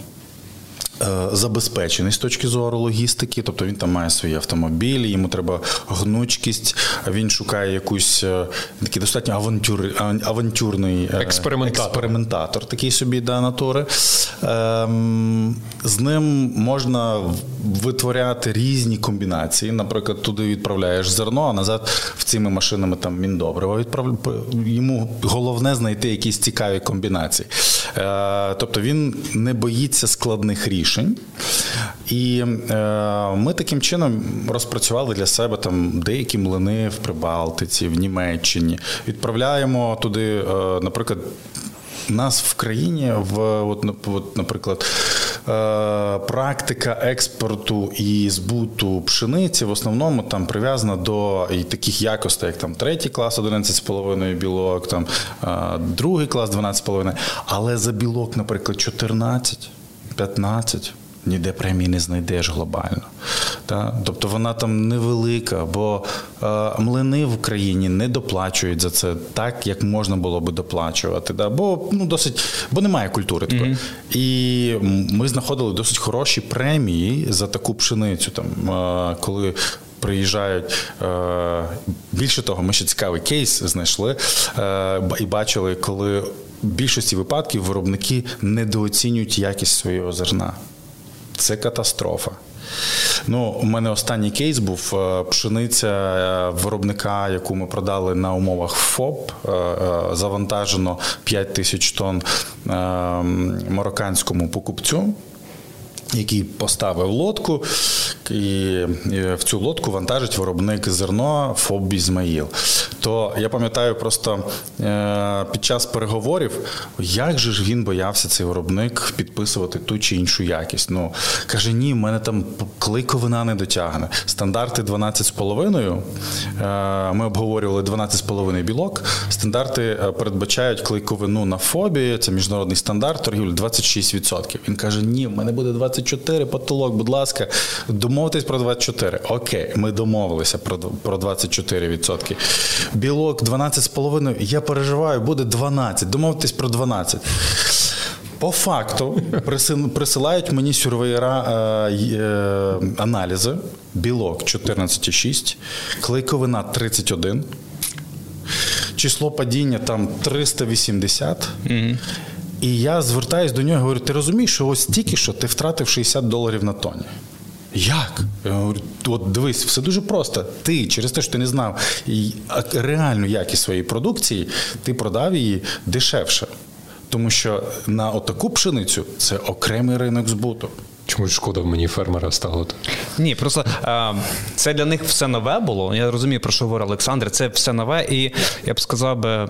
Е, забезпечений з точки зору логістики, тобто він там має свої автомобілі, йому треба гнучкість, він шукає якусь е, такий достатньо авантюр, авантюрний е, експериментатор. експериментатор, такий собі да, натури. Ем, з ним можна витворяти різні комбінації. Наприклад, туди відправляєш зерно, а назад в цими машинами там міндобриво відправляє. Йому головне знайти якісь цікаві комбінації. Тобто він не боїться складних рішень рішень. І е, ми таким чином розпрацювали для себе там деякі млини в Прибалтиці, в Німеччині. Відправляємо туди, е, наприклад. Нас в країні в от, от наприклад, е, практика експорту і збуту пшениці в основному там прив'язана до і таких якостей, як там третій клас, 11,5 білок, там е, другий клас 12,5, але за білок, наприклад, 14. 15. Ніде премії не знайдеш глобально. Та? Тобто вона там невелика, бо е, млини в Україні не доплачують за це так, як можна було би доплачувати. Да? Бо ну, досить, бо немає культури. Mm-hmm. І ми знаходили досить хороші премії за таку пшеницю, там, е, коли. Приїжджають е, більше того, ми ще цікавий кейс знайшли е, і бачили, коли в більшості випадків виробники недооцінюють якість свого зерна. Це катастрофа. Ну, У мене останній кейс був е, пшениця е, виробника, яку ми продали на умовах ФОП. Е, завантажено 5 тисяч тонн марокканському покупцю який поставив лодку, і в цю лодку вантажить виробник зерно ФОБ Ізмаїл. То я пам'ятаю просто е, під час переговорів, як же ж він боявся цей виробник підписувати ту чи іншу якість. Ну каже: ні, в мене там клейковина не дотягне. Стандарти 12,5. Е, ми обговорювали 12,5 білок. Стандарти е, передбачають клейковину на фобі, це міжнародний стандарт торгівлі 26%. Він каже: Ні, в мене буде 20%. 24 потолок, будь ласка, домовитись про 24. Окей, ми домовилися про 24%. Білок 12,5. Я переживаю, буде 12. Домовитись про 12. По факту присилають мені сюрвейра е, е, аналізи, білок 14,6, клейковина 31, число падіння там 380. Угу. І я звертаюсь до нього і говорю: ти розумієш, що ось тільки що ти втратив 60 доларів на тоні. Як? Я говорю, от дивись, все дуже просто. Ти через те, що ти не знав реальну якість своєї продукції, ти продав її дешевше. Тому що на отаку пшеницю це окремий ринок збуту. Чомусь шкода мені фермера стало. Ні, просто е, це для них все нове було. Я розумію, про що говорив Олександр. Це все нове, і я б сказав би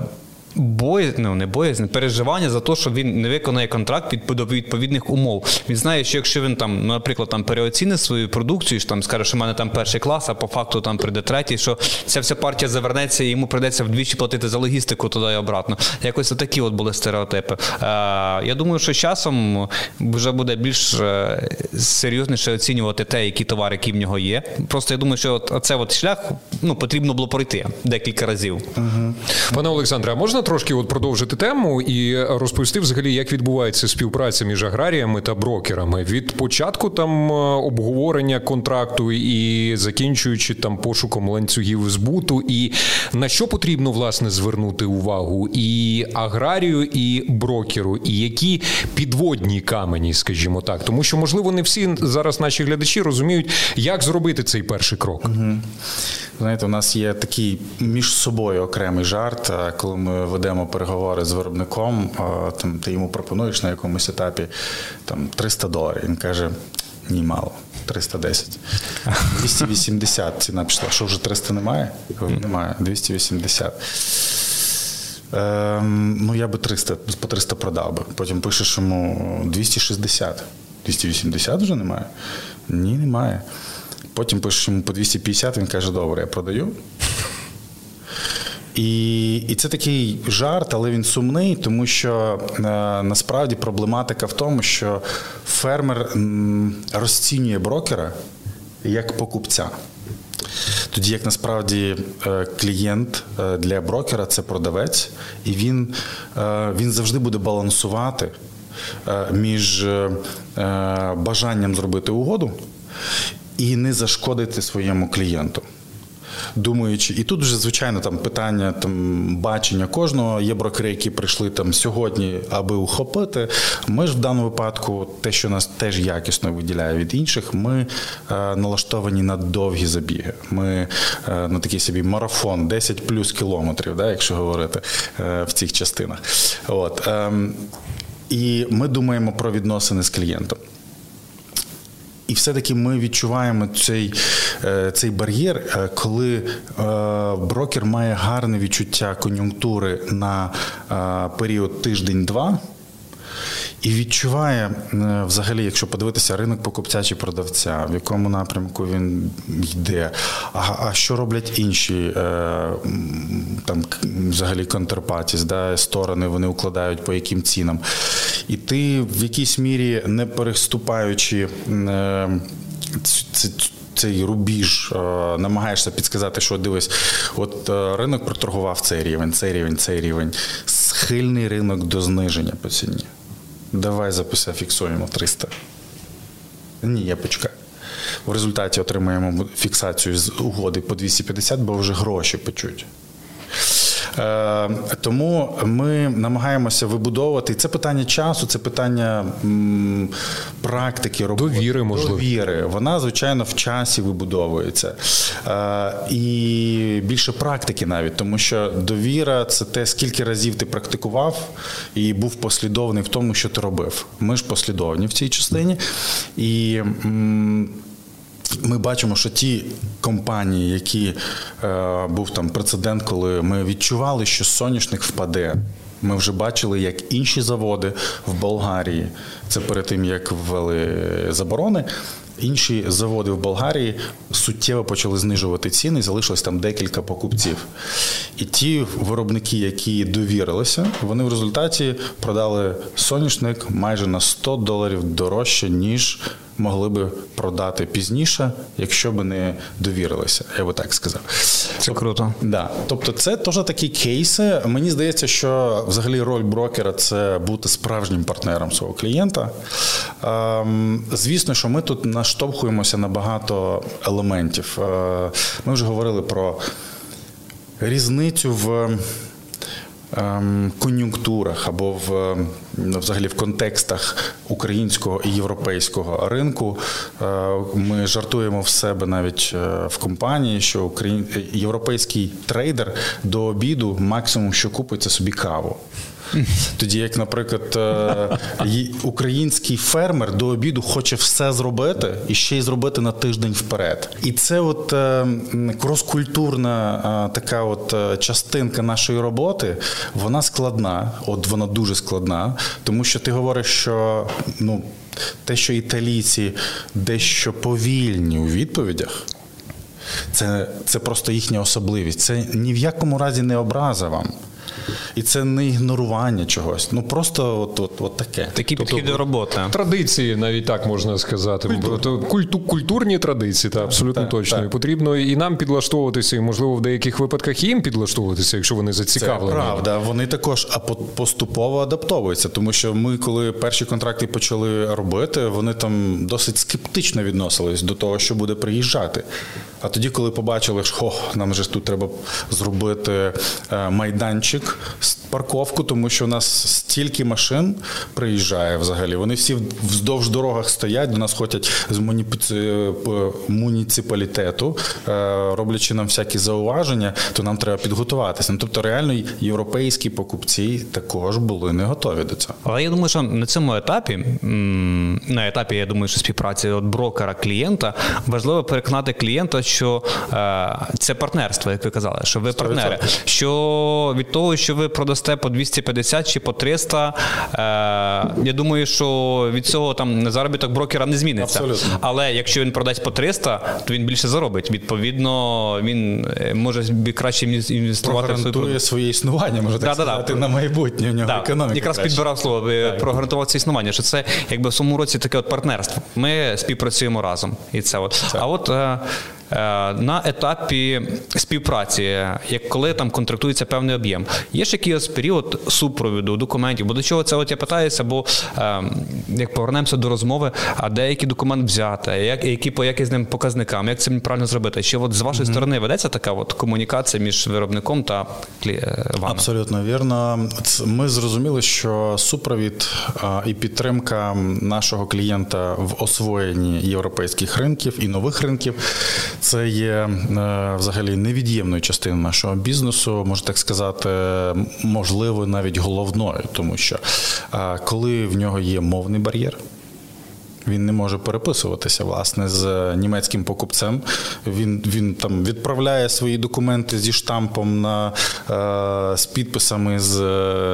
боязнь, ну не боязнь, переживання за те, що він не виконає контракт під відповідних умов. Він знає, що якщо він там, наприклад, там переоцінить свою продукцію, що там скаже, що в мене там перший клас, а по факту там прийде третій, що ця вся партія завернеться, і йому прийдеться вдвічі платити за логістику туди і обратно. Якось такі от були стереотипи. Е, Я думаю, що з часом вже буде більш е, серйозніше оцінювати те, які товари, які в нього є. Просто я думаю, що це от шлях ну, потрібно було пройти декілька разів. Угу. Пане Олександре, а можна трошки от продовжити тему і розповісти взагалі, як відбувається співпраця між аграріями та брокерами від початку там е, обговорення контракту і закінчуючи там пошуком ланцюгів збуту, і на що потрібно власне звернути увагу і аграрію, і брокеру, і які підводні камені, скажімо так, тому що можливо не всі зараз наші глядачі розуміють, як зробити цей перший крок. Угу. Знаєте, у нас є такий між собою окремий жарт, коли ми ведемо переговори з виробником, там ти йому пропонуєш на якомусь етапі там 300 доларів. Він каже: ні, мало. 310. 280 ціна пішла. Що вже 300 немає? Немає. 280. Ем, ну, я би 300, по 300 продав би. Потім пишеш йому 260. 280 вже немає? Ні, немає. Потім пишеш йому по 250, він каже, добре, я продаю. І і це такий жарт, але він сумний, тому що е, насправді проблематика в тому, що фермер розцінює брокера як покупця. Тоді, як насправді е, клієнт е, для брокера це продавець, і він, е, він завжди буде балансувати між бажанням зробити угоду і не зашкодити своєму клієнту. Думаючи, і тут вже звичайно там питання там бачення кожного. Є брокери, які прийшли там сьогодні, аби ухопити. Ми ж в даному випадку, те, що нас теж якісно виділяє від інших, ми е, налаштовані на довгі забіги. Ми е, на такий собі марафон, 10 плюс кілометрів, да, якщо говорити е, в цих частинах. От, е, і ми думаємо про відносини з клієнтом. І все-таки ми відчуваємо цей е, цей бар'єр, е, коли е, брокер має гарне відчуття кон'юнктури на період тиждень-два. І відчуває взагалі, якщо подивитися ринок покупця чи продавця, в якому напрямку він йде, а а що роблять інші там взагалі контрпатіс, да, сторони вони укладають по яким цінам. І ти в якійсь мірі не переступаючи е, цей рубіж, е, намагаєшся підсказати, що дивись, от е, ринок проторгував цей рівень, цей рівень, цей рівень. Схильний ринок до зниження по ціні. Давай записи фіксуємо 300. Ні, я почекаю. В результаті отримаємо фіксацію з угоди по 250, бо вже гроші почуть. Е, тому ми намагаємося вибудовувати це питання часу, це питання практики роботи. Довіри, можливо. Довіри. Вона, звичайно, в часі вибудовується. Е, і більше практики навіть, тому що довіра це те, скільки разів ти практикував і був послідовний в тому, що ти робив. Ми ж послідовні в цій частині. І ми бачимо, що ті компанії, які е, був там прецедент, коли ми відчували, що соняшник впаде. Ми вже бачили, як інші заводи в Болгарії, це перед тим як ввели заборони. Інші заводи в Болгарії суттєво почали знижувати ціни, залишилось там декілька покупців. І ті виробники, які довірилися, вони в результаті продали соняшник майже на 100 доларів дорожче, ніж могли би продати пізніше, якщо б не довірилися. Я би так сказав. Це круто. Да. Тобто, це теж такі кейси. Мені здається, що взагалі роль брокера це бути справжнім партнером свого клієнта. Ем, звісно, що ми тут наштовхуємося на багато елементів. Е, ми вже говорили про різницю в. Ем, кон'юнктурах або в ну, взагалі в контекстах українського і європейського ринку е, ми жартуємо в себе навіть е, в компанії, що україн... європейський трейдер до обіду максимум, що купить, це собі каву. Тоді, як, наприклад, е, український фермер до обіду хоче все зробити і ще й зробити на тиждень вперед. І це от е, кроскультурна е, така от частинка нашої роботи, вона складна, от вона дуже складна, тому що ти говориш, що ну, те, що італійці дещо повільні у відповідях. Це це просто їхня особливість. Це ні в якому разі не образа вам. І це не ігнорування чогось. Ну просто от от, от таке. Такі тобто, підхід до роботи. Традиції, навіть так можна сказати. Культур. Культу, культурні традиції, та абсолютно так, точно. Так. І потрібно і нам підлаштовуватися, і можливо в деяких випадках їм підлаштовуватися, якщо вони зацікавлені. Це Правда, вони також поступово адаптовуються, тому що ми, коли перші контракти почали робити, вони там досить скептично відносились до того, що буде приїжджати. А тоді, коли побачили, що нам же тут треба зробити е, майданчик, парковку, тому що у нас стільки машин приїжджає взагалі. Вони всі вздовж дорогах стоять, до нас ходять з муніципалітету, е, роблячи нам всякі зауваження, то нам треба підготуватися. Ну, Тобто, реально європейські покупці також були не готові до цього. Але я думаю, що на цьому етапі, на етапі, я думаю, що співпраці от брокера клієнта важливо переконати клієнта що е, це партнерство, як ви казали, що ви 100%. партнери. Що від того, що ви продасте по 250 чи по 300, е, я думаю, що від цього там заробіток брокера не зміниться. Абсолютно. Але якщо він продасть по 300, то він більше заробить. Відповідно, він е, може краще інвестувати в свою своє існування, може так да, сказати, да, на майбутнє. У нього да. економіка Якраз краще. підбирав слово, прогарантував це існування, що це якби в своєму році таке от партнерство. Ми співпрацюємо разом. І це от. Це. А от на етапі співпраці, як коли там контрактується певний об'єм. Є ж якийсь період супровіду документів, бо до чого це от я питаюся, бо е, як повернемося до розмови, а деякий документ взяти, як які по якісним показникам, як це правильно зробити? Чи от з вашої mm-hmm. сторони ведеться така от комунікація між виробником та е, вами? Абсолютно вірно. Ми зрозуміли, що супровід і підтримка нашого клієнта в освоєнні європейських ринків і нових ринків це є е, взагалі невід'ємною частиною нашого бізнесу, можна так сказати, можливо, навіть головною, тому що е, коли в нього є мовний бар'єр. Він не може переписуватися власне з німецьким покупцем. Він він там відправляє свої документи зі штампом на е, з підписами з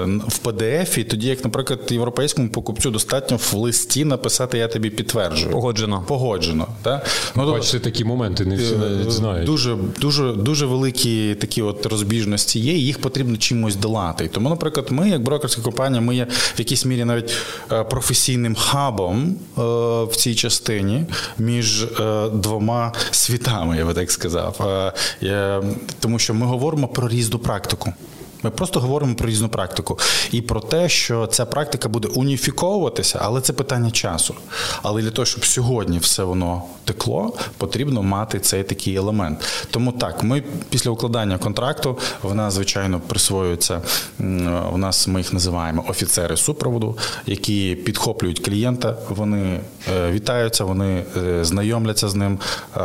в PDF, і тоді, як, наприклад, європейському покупцю достатньо в листі написати Я тобі підтверджую. Погоджено. Погоджено. Так? Ну, Бачите, такі моменти не всі навіть знають. Дуже дуже дуже великі такі от розбіжності є, і їх потрібно чимось долати. Тому, наприклад, ми, як брокерська компанія, ми є в якійсь мірі навіть е, професійним хабом. В цій частині між е, двома світами, я би так сказав. Е, тому що ми говоримо про різну практику. Ми просто говоримо про різну практику і про те, що ця практика буде уніфіковуватися, але це питання часу. Але для того, щоб сьогодні все воно текло, потрібно мати цей такий елемент. Тому так, ми після укладання контракту в нас, звичайно, присвоюється. У нас ми їх називаємо офіцери супроводу, які підхоплюють клієнта. Вони е, вітаються, вони е, знайомляться з ним, е,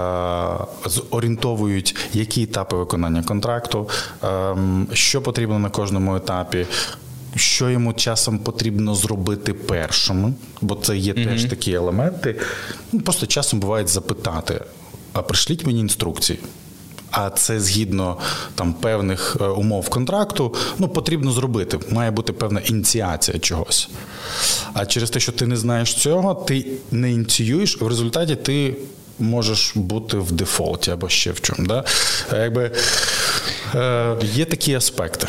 зорієнтовують, які етапи виконання контракту, ем, що потрібно потрібно на кожному етапі. Що йому часом потрібно зробити першим, бо це є mm-hmm. теж такі елементи. Ну, Просто часом буває запитати: а пришліть мені інструкції. А це згідно там певних е, умов контракту, ну потрібно зробити. Має бути певна ініціація чогось. А через те, що ти не знаєш цього, ти не ініціюєш, в результаті ти можеш бути в дефолті або ще в чому. Да? Якби Є такі аспекти.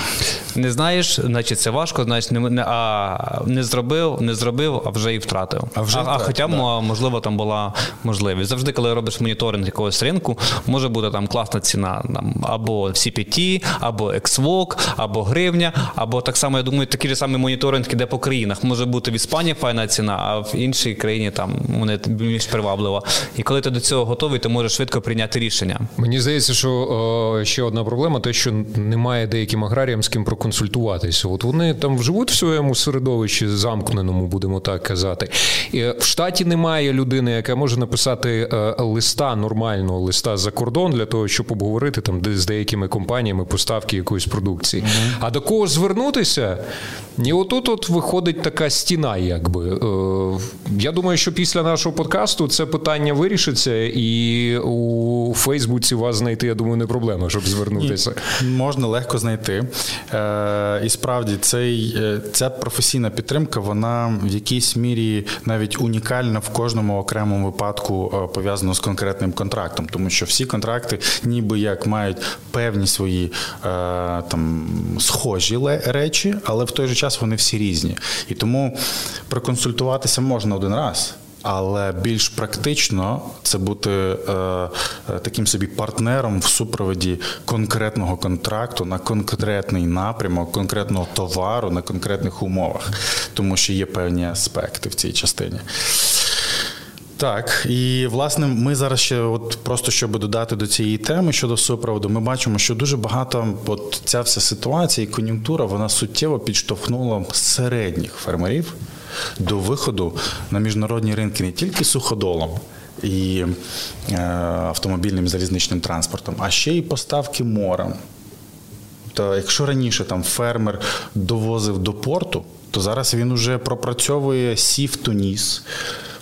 Не знаєш, значить це важко, значить не, не, а, не зробив, не зробив, а вже і втратив. А вже а, втратив, а хоча б, да. можливо, там була можливість. Завжди, коли робиш моніторинг якогось ринку, може бути там класна ціна там, або CPT, або XVOC, або гривня, або так само, я думаю, такий же самий моніторинг іде по країнах. Може бути в Іспанії файна ціна, а в іншій країні там вони більш приваблива. І коли ти до цього готовий, ти можеш швидко прийняти рішення. Мені здається, що е, ще одна проблема те, що немає деяким аграріям з ким проконсультуватися. От вони там живуть в своєму середовищі замкненому, будемо так казати. І е, в штаті немає людини, яка може написати е, листа нормального листа за кордон для того, щоб обговорити там з деякими компаніями поставки якоїсь продукції. А до кого звернутися? І отут от виходить така стіна, якби. Е, Я думаю, що після нашого подкасту це питання вирішиться, і у Фейсбуці вас знайти, я думаю, не проблема, щоб звернутися. Можна легко знайти. Е, і справді цей, е, ця професійна підтримка, вона в якійсь мірі навіть унікальна в кожному окремому випадку е, пов'язано з конкретним контрактом, тому що всі контракти, ніби як мають певні свої там схожі речі, але в той же час вони всі різні. І тому проконсультуватися можна один раз. Але більш практично це бути е, е, таким собі партнером в супроводі конкретного контракту на конкретний напрямок, конкретного товару на конкретних умовах, тому що є певні аспекти в цій частині. Так, і власне, ми зараз ще, от просто щоб додати до цієї теми щодо супроводу, ми бачимо, що дуже багато, от ця вся ситуація і кон'юнктура, вона суттєво підштовхнула середніх фермерів до виходу на міжнародні ринки не тільки суходолом. І е, автомобільним залізничним транспортом, а ще й поставки морем. То якщо раніше там фермер довозив до порту, то зараз він уже пропрацьовує сів Туніс,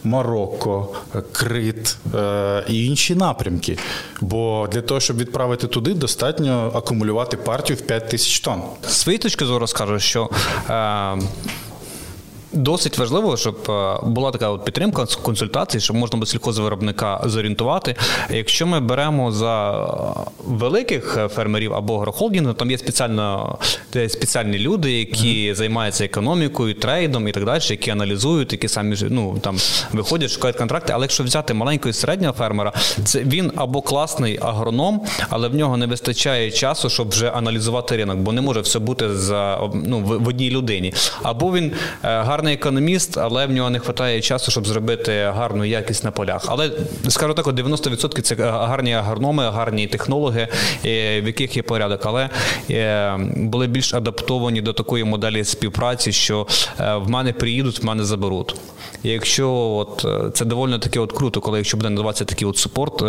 Марокко, Крит е, і інші напрямки. Бо для того, щоб відправити туди, достатньо акумулювати партію в 5 тисяч тонн. З своєї точки зору скажу, що е, досить важливо, щоб е, була така от підтримка консультацій, щоб можна було сільхозвиробника зорієнтувати. Якщо ми беремо за великих фермерів або агрохолдингів, там є спеціально спеціальні люди, які займаються економікою, трейдом і так далі, які аналізують, які самі ну там виходять, шукають контракти. Але якщо взяти маленького і середнього фермера, це він або класний агроном, але в нього не вистачає часу, щоб вже аналізувати ринок, бо не може все бути за ну, в, одній людині. Або він е, гарний економіст, але в нього не вистачає часу, щоб зробити гарну якість на полях. Але скажу так, 90% це гарні агрономи, гарні технологи, е, в яких є порядок, але е, були більш адаптовані до такої моделі співпраці, що е, в мене приїдуть, в мене заберуть. І якщо от це доволі таки от круто, коли якщо буде надаватися такий от супорт,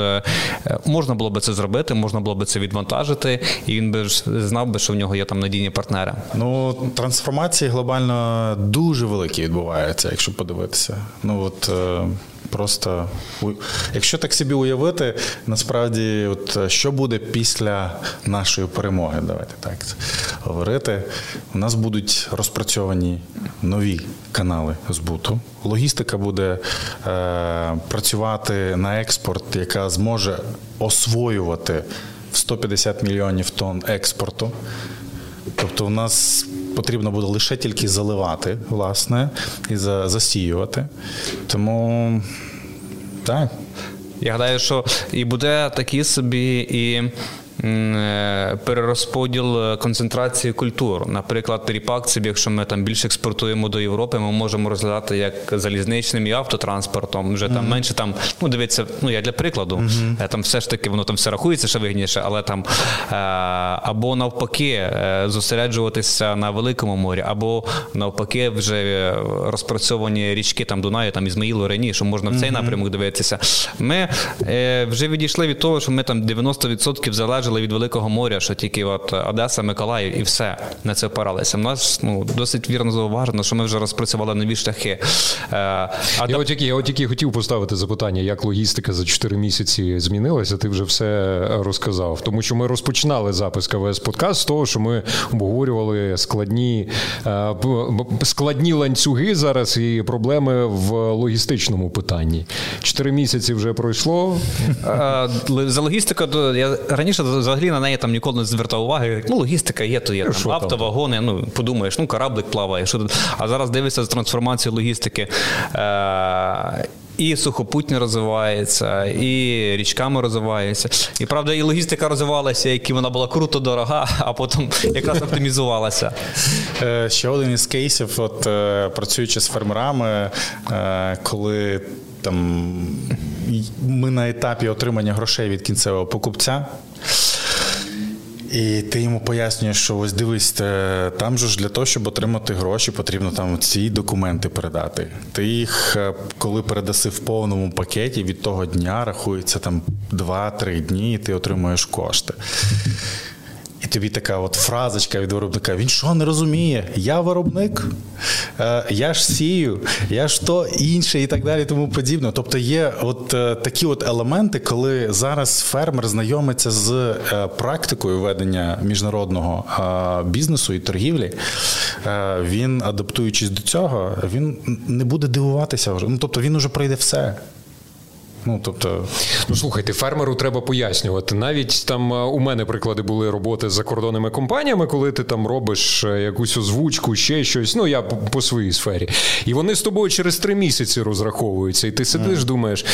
можна було би це зробити, можна було би це відвантажити, і він би знав би, що в нього є там надійні партнери. Ну, трансформації глобально дуже великі відбуваються, якщо подивитися. Ну от е, просто якщо так собі уявити, насправді, от е, що буде після нашої перемоги, давайте так говорити. У нас будуть розпрацьовані нові канали збуту. Логістика буде е, працювати на експорт, яка зможе освоювати в 150 мільйонів тонн експорту. Тобто, у нас потрібно буде лише тільки заливати, власне, і за- засіювати. Тому так. Я гадаю, що і буде такі собі і. Е, Перерозподіл е, концентрації культур. Наприклад, ріпак, це якщо ми там більше експортуємо до Європи, ми можемо розглядати як залізничним і автотранспортом. Вже там менше там, ну дивіться, ну я для прикладу, е, там все ж таки воно там все рахується ще вигідніше, але там або навпаки зосереджуватися на великому морі, або навпаки, вже розпрацьовані річки там Дунаю, там Ізмаїлу, Рені, що можна в цей напрямок дивитися. Ми вже відійшли від того, що ми там 90% залежали від великого моря, що тільки от Одеса, Миколаїв і все на це опиралися. У нас ну досить вірно зауважено, що ми вже розпрацювали нові шляхи. Е, а Я от тільки, я от тільки хотів поставити запитання, як логістика за 4 місяці змінилася. Ти вже все розказав. Тому що ми розпочинали запис КВС подкаст з того, що ми обговорювали складні, е, складні ланцюги зараз і проблеми в логістичному питанні. 4 місяці вже пройшло. Е, За логістику то я раніше взагалі на неї там ніколи не звертав уваги. Ну, логістика є, то є там Що автовагони. Ну, подумаєш, ну кораблик плаває. Що? А зараз дивишся з трансформацію логістики. Е- і сухопутня розвивається, і річками розвивається. І правда, і логістика розвивалася, як і вона була круто дорога, а потім якраз оптимізувалася. Е, Ще один із кейсів, от е, працюючи з фермерами, е, коли там ми на етапі отримання грошей від кінцевого покупця. І ти йому пояснюєш, що ось дивись, там же ж для того, щоб отримати гроші, потрібно там ці документи передати. Ти їх, е, коли передаси в повному пакеті, від того дня рахується там 2-3 дні, і ти отримуєш кошти. Тобі така от фразочка від виробника: він що не розуміє? Я виробник, е, я ж сію, я ж то інше і так далі, тому подібне. Тобто є от е, такі от елементи, коли зараз фермер знайомиться з е, практикою ведення міжнародного бізнесу і торгівлі, він, адаптуючись до цього, він не буде дивуватися вже. Ну тобто він уже пройде все. Ну тобто, ну слухайте, фермеру треба пояснювати. Навіть там е, у мене приклади були роботи з закордонними компаніями, коли ти там робиш е, якусь озвучку, ще щось. Ну я по, по своїй сфері, і вони з тобою через три місяці розраховуються. І ти сидиш, mm. думаєш,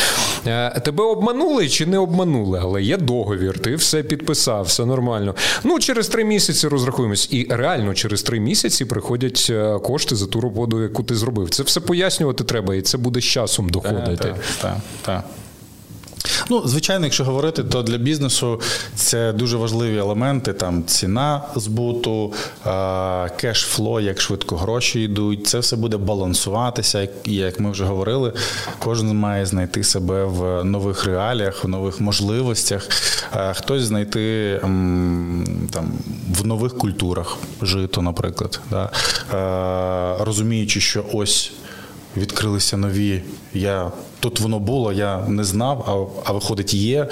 «Е, тебе обманули чи не обманули? Але є договір, ти все підписав, все нормально. Ну через три місяці розрахуємось. І реально через три місяці приходять кошти за ту роботу, яку ти зробив. Це все пояснювати треба, і це буде з часом доходити. Так, так, так. Ну, звичайно, якщо говорити, то для бізнесу це дуже важливі елементи: там ціна збуту, cash flow, як швидко гроші йдуть. Це все буде балансуватися. Як ми вже говорили, кожен має знайти себе в нових реаліях, в нових можливостях. Хтось знайти там в нових культурах жито, наприклад, да? розуміючи, що ось відкрилися нові. Я Тут воно було, я не знав, а а виходить, є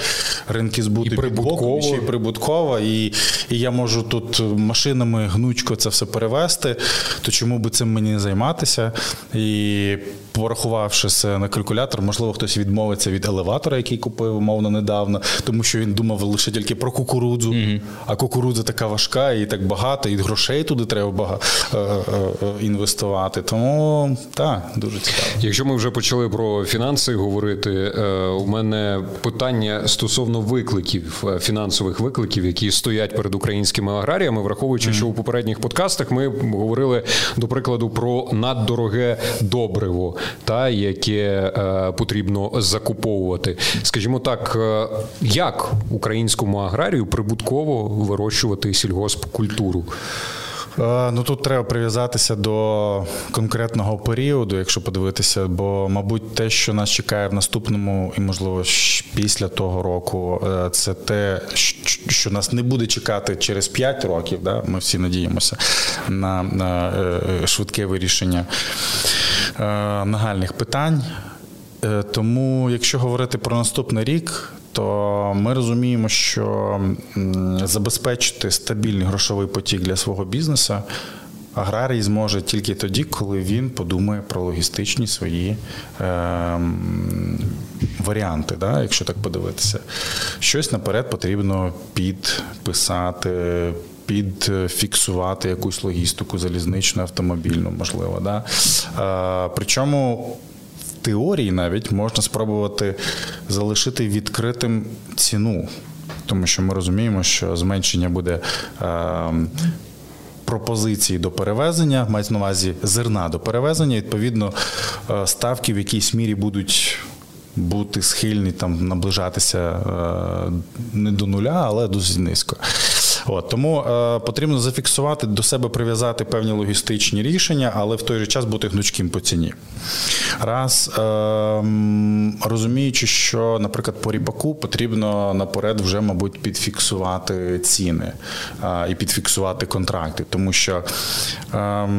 ринки збуту і прибутково, ще й прибутково, і і я можу тут машинами гнучко це все перевести, то чому би цим мені не займатися? І порахувавши це на калькулятор, можливо, хтось відмовиться від елеватора, який купив, умовно, недавно, тому що він думав лише тільки про кукурудзу, mm-hmm. а кукурудза така важка і так багато, і грошей туди треба багато е, е, е, інвестувати. Тому так, дуже цікаво. Якщо ми вже почали про фінанси фінанси говорити. Е, у мене питання стосовно викликів, е, фінансових викликів, які стоять перед українськими аграріями, враховуючи, що у попередніх подкастах ми говорили до прикладу про наддороге добриво, та яке е, потрібно закуповувати. Скажімо так, як українському аграрію прибутково вирощувати сільгоспкультуру? Е, ну тут треба прив'язатися до конкретного періоду, якщо подивитися, бо, мабуть, те, що нас чекає в наступному, і можливо після того року, е, це те, що нас не буде чекати через 5 років. Да? Ми всі надіємося на, на е, швидке вирішення нагальних питань. Тому, якщо говорити про наступний рік, то ми розуміємо, що забезпечити стабільний грошовий потік для свого бізнесу аграрій зможе тільки тоді, коли він подумає про логістичні свої е, варіанти, да, якщо так подивитися. Щось наперед потрібно підписати. Підфіксувати якусь логістику залізничну, автомобільну, можливо. Да? Е, причому теорії навіть можна спробувати залишити відкритим ціну, тому що ми розуміємо, що зменшення буде. Е, Пропозиції до перевезення, мають на увазі зерна до перевезення, відповідно, е, ставки в якійсь мірі будуть бути схильні там наближатися е, не до нуля, але досить низько. От Тому е, потрібно зафіксувати до себе прив'язати певні логістичні рішення, але в той же час бути гнучким по ціні. Раз е, розуміючи, що, наприклад, по ріпаку потрібно наперед вже, мабуть, підфіксувати ціни е, і підфіксувати контракти, тому що е,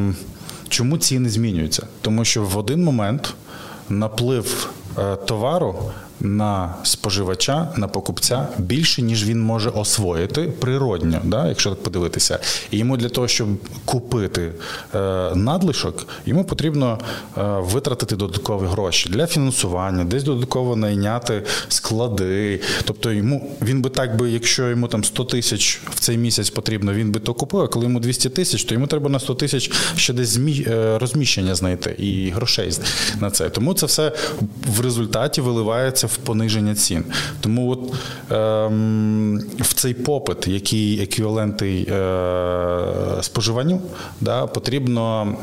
чому ціни змінюються? Тому що в один момент наплив е, товару на споживача, на покупця більше, ніж він може освоїти природньо, да, якщо так подивитися. І йому для того, щоб купити е, надлишок, йому потрібно е, витратити додаткові гроші для фінансування, десь додатково найняти склади. Тобто йому він би так би, якщо йому там 100 тисяч в цей місяць потрібно, він би то купив, а коли йому 200 тисяч, то йому треба на 100 тисяч ще десь змі... Е, розміщення знайти і грошей на це. Тому це все в результаті виливається в пониження цін. Тому от ем, в цей попит, який еквівалентний е, споживанню, да, потрібно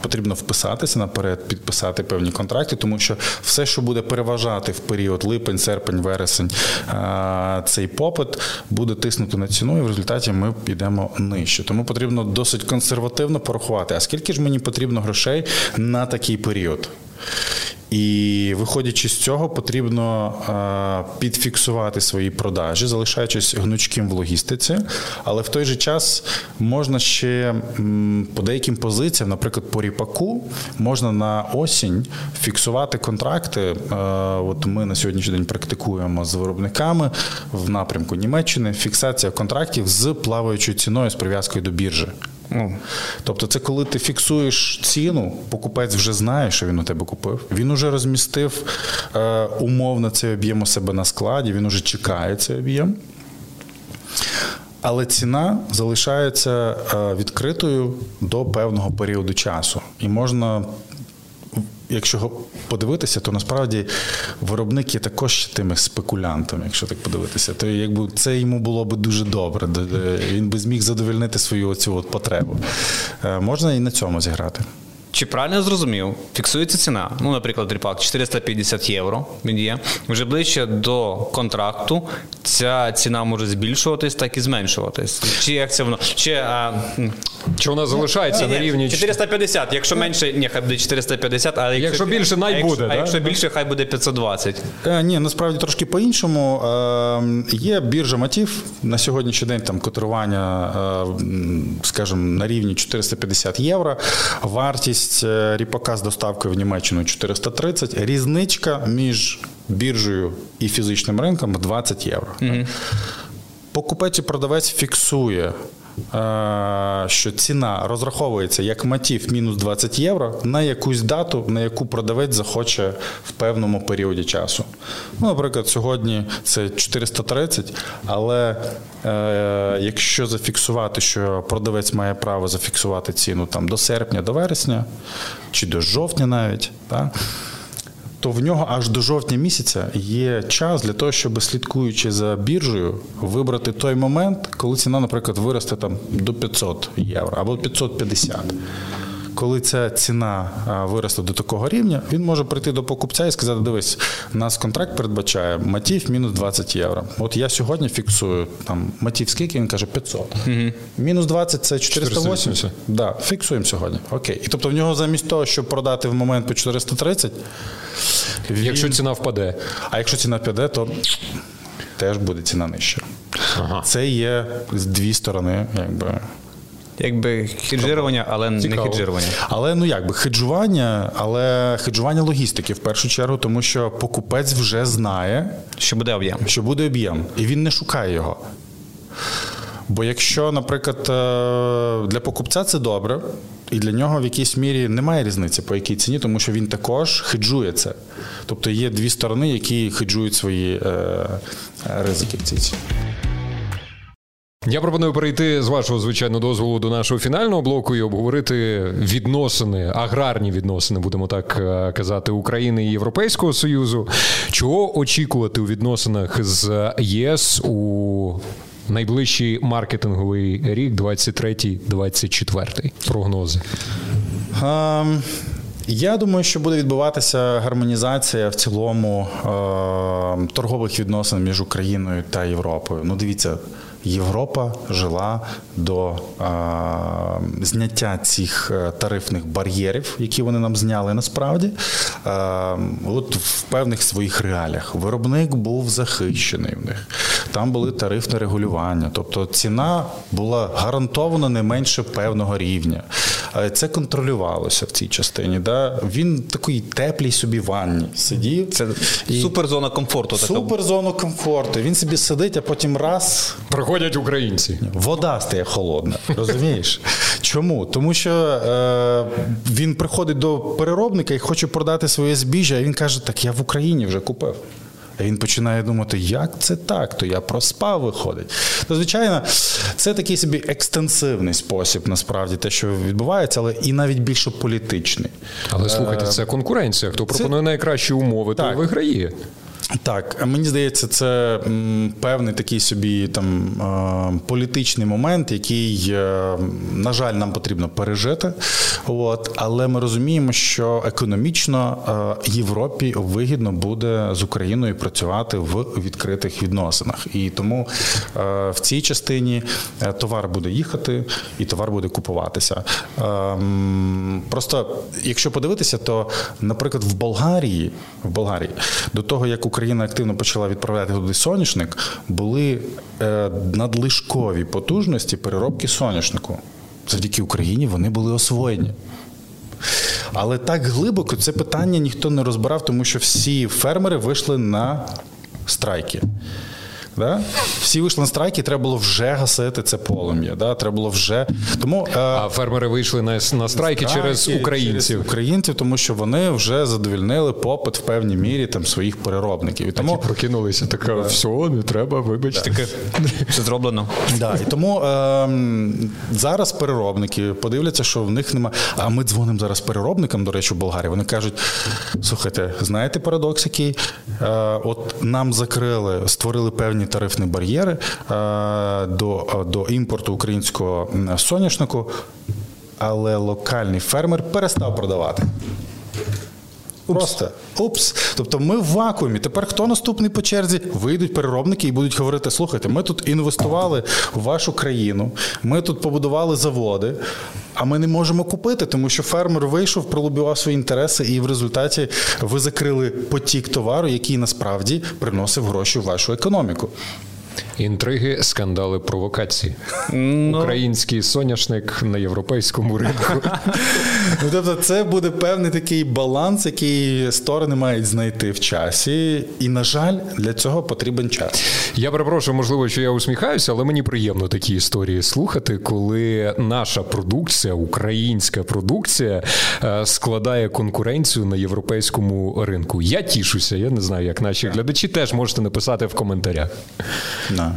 потрібно вписатися наперед, підписати певні контракти, тому що все, що буде переважати в період липень, серпень, вересень, е, цей попит буде тиснути на ціну, і в результаті ми підемо нижче. Тому потрібно досить консервативно порахувати, а скільки ж мені потрібно грошей на такий період. І виходячи з цього, потрібно підфіксувати свої продажі, залишаючись гнучким в логістиці, але в той же час можна ще по деяким позиціям, наприклад, по ріпаку, можна на осінь фіксувати контракти. От ми на сьогоднішній день практикуємо з виробниками в напрямку Німеччини фіксація контрактів з плаваючою ціною з прив'язкою до біржі. Ну, Тобто, це коли ти фіксуєш ціну, покупець вже знає, що він у тебе купив. Він уже розмістив е, умовно цей об'єм у себе на складі, він уже чекає цей об'єм. Але ціна залишається е, відкритою до певного періоду часу. І можна якщо подивитися, то насправді виробник є також тими спекулянтами, якщо так подивитися, то якби це йому було б дуже добре. Він би зміг задовольнити свою оцю от потребу. Е, можна і на цьому зіграти. Чи правильно я зрозумів, фіксується ціна? Ну, наприклад, ріпак 450 євро. Він є вже ближче до контракту. Ця ціна може збільшуватись, так і зменшуватись. Чи як це воно? Чи а, чи вона залишається ні, на рівні 450, Якщо менше, ні, хай буде 450, а якщо, якщо більше, най буде. А да? якщо більше, хай буде 520. Е, ні, насправді трошки по-іншому. Е, є біржа матів на сьогоднішній день там котирування, е, скажімо, на рівні 450 євро. Вартість е, ріпака з доставкою в Німеччину 430. Різничка між біржею і фізичним ринком 20 євро. Покупець і продавець фіксує що ціна розраховується як матів мінус 20 євро на якусь дату, на яку продавець захоче в певному періоді часу. Ну, Наприклад, сьогодні це 430, але е, якщо зафіксувати, що продавець має право зафіксувати ціну там до серпня, до вересня чи до жовтня навіть. Так, то в нього аж до жовтня місяця є час для того, щоб слідкуючи за біржею, вибрати той момент, коли ціна, наприклад, виросте там до 500 євро або 550 коли ця ціна виросте до такого рівня, він може прийти до покупця і сказати: дивись, у нас контракт передбачає матів мінус 20 євро. От я сьогодні фіксую там матів скільки, він каже 500. Угу. Мінус 20 це 480. Да, фіксуємо сьогодні. Окей. І тобто в нього замість того, щоб продати в момент по 430. Він... Якщо ціна впаде. А якщо ціна впаде, то теж буде ціна нижча. Ага. Це є з дві сторони, якби. Якби хеджирування, але Цікаво. не хеджирування. Але ну якби хеджування, але хеджування логістики в першу чергу, тому що покупець вже знає, що буде об'єм. Що буде об'єм, і він не шукає його. Бо якщо, наприклад, е, для покупця це добре, і для нього в якійсь мірі немає різниці, по якій ціні, тому що він також хеджує це. Тобто є дві сторони, які хеджують свої е, ризики в цій ціні. Я пропоную перейти з вашого звичайного дозволу до нашого фінального блоку і обговорити відносини, аграрні відносини, будемо так е, казати, України і Європейського Союзу. Чого очікувати у відносинах з ЄС у найближчий маркетинговий рік, 23-24? Прогнози? Um... Я думаю, що буде відбуватися гармонізація в цілому е, торгових відносин між Україною та Європою. Ну, дивіться, Європа жила до зняття цих е, тарифних бар'єрів, які вони нам зняли насправді. От в певних своїх реаліях виробник був захищений в них. Там були тарифне регулювання, тобто ціна була гарантовано не менше певного рівня. Це контролювалося в цій частині. Да? Він такий теплій собі ванні сидів. Це і... суперзона комфорту. Суперзона комфорту. Він собі сидить, а потім раз. Приходять українці. Вода стає холодна. Розумієш? Чому? Тому що е, він приходить до переробника і хоче продати своє збіжжя, а він каже: Так я в Україні вже купив. А він починає думати, як це так, то я проспав виходить. То, звичайно, це такий собі екстенсивний спосіб, насправді, те, що відбувається, але і навіть більше політичний. Але слухайте, це конкуренція. Хто пропонує це... найкращі умови, той виграє. Так, мені здається, це певний такий собі там політичний момент, який, е, на жаль, нам потрібно пережити. От, Але ми розуміємо, що економічно е, Європі вигідно буде з Україною працювати в відкритих відносинах. І тому е, в цій частині товар буде їхати і товар буде купуватися. Просто, якщо подивитися, то, наприклад, в Болгарії, в Болгарії до того, як Україна активно почала відправляти туди соняшник, були е, надлишкові потужності переробки соняшнику. Завдяки Україні вони були освоєні. Але так глибоко це питання ніхто не розбирав, тому що всі фермери вийшли на страйки. Да? Всі вийшли на страйки, треба було вже гасити це полум'я. Да? Треба було вже тому е, а фермери вийшли на на страйки, через українців через українців, тому що вони вже задовільнили попит в певній мірі там своїх переробників. І тому Такі прокинулися така, все, не треба, вибачте, таке все зроблено. Да, І тому е, зараз переробники подивляться, що в них нема. А ми дзвонимо зараз переробникам, до речі, в Болгарії. Вони кажуть: слухайте, знаєте парадокс, який е, от нам закрили, створили певні певні тарифні бар'єри е, до, до імпорту українського соняшнику, але локальний фермер перестав продавати. Просто упс. Тобто ми в вакуумі. Тепер хто наступний по черзі? Вийдуть переробники і будуть говорити: слухайте, ми тут інвестували в вашу країну, ми тут побудували заводи, а ми не можемо купити, тому що фермер вийшов, пролобівав свої інтереси, і в результаті ви закрили потік товару, який насправді приносив гроші в вашу економіку. Інтриги, скандали, провокації. Ну, Український соняшник на європейському ринку. Ну, Тобто, це буде певний такий баланс, який сторони мають знайти в часі. І, на жаль, для цього потрібен час. Я перепрошую, можливо, що я усміхаюся, але мені приємно такі історії слухати, коли наша продукція, українська продукція, е, складає конкуренцію на європейському ринку. Я тішуся, я не знаю, як наші глядачі теж можете написати в коментарях. Да.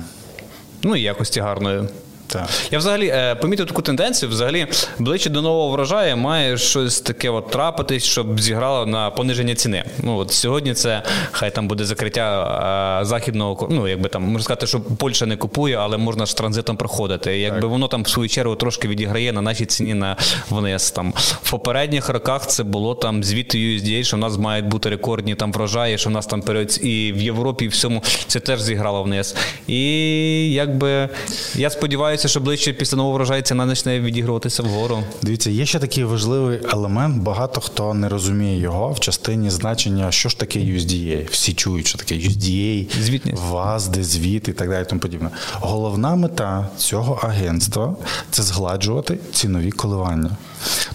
Ну і якості гарної. Так. Я взагалі е, помітив таку тенденцію. Взагалі, ближче до нового врожаю має щось таке от трапитись, щоб зіграло на пониження ціни. Ну от сьогодні це хай там буде закриття е, західного ну якби там можна сказати, що Польща не купує, але можна ж транзитом проходити. Якби так. воно там в свою чергу трошки відіграє на нашій ціні на ВНС. Там в попередніх роках це було там звіти USDA, що в нас мають бути рекордні там врожаї, що в нас там період і в Європі, і всьому це теж зіграло вниз. І якби я сподіваюся сподіваюся, що ближче після нового врожаю ціна почне відігруватися вгору. Дивіться, є ще такий важливий елемент. Багато хто не розуміє його в частині значення, що ж таке USDA. Всі чують, що таке USDA, Звітність. ВАЗ, де звіт і так далі. Тому подібне. Головна мета цього агентства це згладжувати цінові коливання.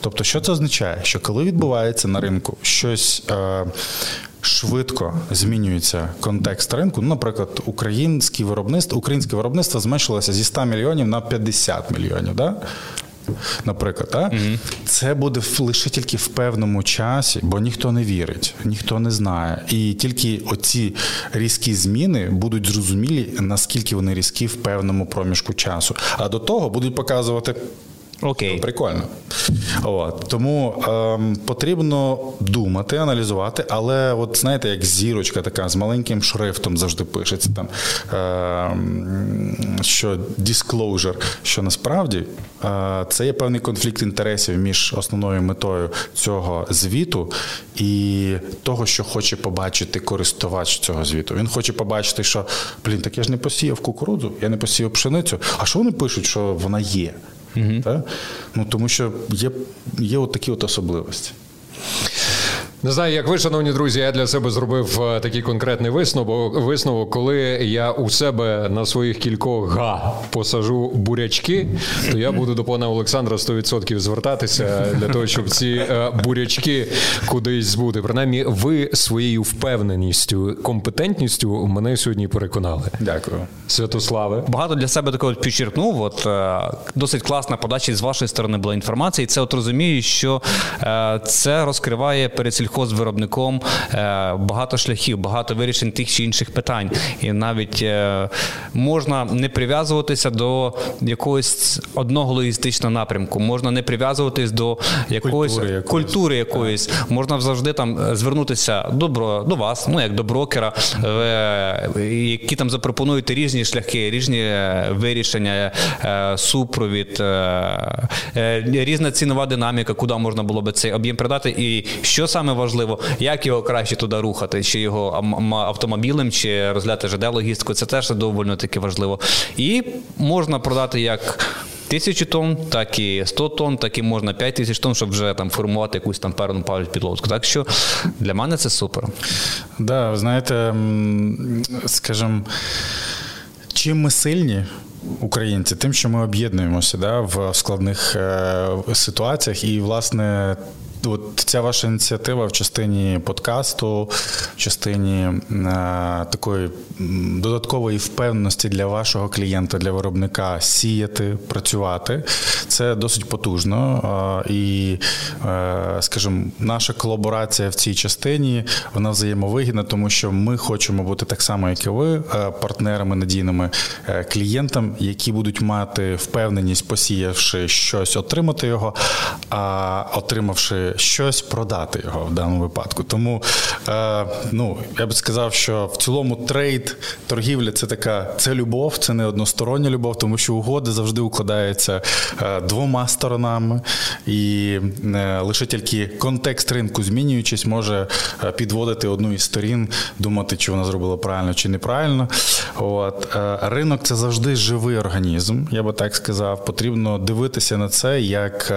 Тобто, що це означає? Що коли відбувається на ринку щось. Е, швидко змінюється контекст ринку. Ну, наприклад, українське виробництво, українське виробництво зменшилося зі 100 мільйонів на 50 мільйонів. Да? Наприклад, а? Угу. це буде лише тільки в певному часі, бо ніхто не вірить, ніхто не знає. І тільки оці різкі зміни будуть зрозумілі, наскільки вони різкі в певному проміжку часу. А до того будуть показувати Окей. Прикольно. От. Тому ем, потрібно думати, аналізувати, але, от знаєте, як зірочка така з маленьким шрифтом завжди пишеться там, ем, що disclosure, що насправді е, це є певний конфлікт інтересів між основною метою цього звіту і того, що хоче побачити користувач цього звіту. Він хоче побачити, що блін, так я ж не посіяв кукурудзу, я не посіяв пшеницю. А що вони пишуть, що вона є? Угу. Та? Ну, Тому що є є от такі от особливості. Не знаю, як ви, шановні друзі, я для себе зробив е, такий конкретний висновок, висновок, коли я у себе на своїх кількох га посажу бурячки, то я буду до пана Олександра 100% звертатися для того, щоб ці е, бурячки кудись збути. Принаймні, ви своєю впевненістю, компетентністю мене сьогодні переконали. Дякую. Святославе. Багато для себе такого підчеркнув. От е, досить класна подача з вашої сторони була інформація, і це от розумію, що це розкриває перед сільхозвиробником е, багато шляхів, багато вирішень тих чи інших питань. І навіть е, можна не прив'язуватися до якогось одного логістичного напрямку, можна не прив'язуватись до якоїсь Культури якоїсь. культури якоїсь. Можна завжди там е, звернутися добро до вас, ну як до брокера, які там запропонуєте різні шляхи, різні вирішення, супровід, різна цінова динаміка, куди можна було би цей об'єм передати. І що саме важливо, як його краще туди рухати, чи його автомобілем, чи розгляти ЖД логістику, це теж доволі таки важливо. І можна продати як. Тисячу тонн, так і 100 тонн, так і можна 5 тисяч тонн, щоб вже там формувати якусь там певну підлодку. Так що для мене це супер. Да, ви знаєте, скажімо, чим ми сильні. Українці, тим, що ми об'єднуємося да, в складних е, ситуаціях, і власне. От ця ваша ініціатива в частині подкасту, в частині е, такої додаткової впевненості для вашого клієнта, для виробника сіяти, працювати, це досить потужно. Е, і, е, скажімо, наша колаборація в цій частині вона взаємовигідна, тому що ми хочемо бути так само, як і ви, партнерами надійними клієнтам, які будуть мати впевненість, посіявши щось, отримати його, а отримавши щось, продати його в даному випадку. Тому е, ну я би сказав, що в цілому трейд, торгівля це така це любов, це не одностороння любов, тому що угоди завжди укладаються е, двома сторонами, і е, лише тільки контекст ринку змінюючись, може е, підводити одну із сторін, думати, чи вона зробила правильно чи неправильно. От ринок це завжди живий організм, я би так сказав. Потрібно дивитися на це як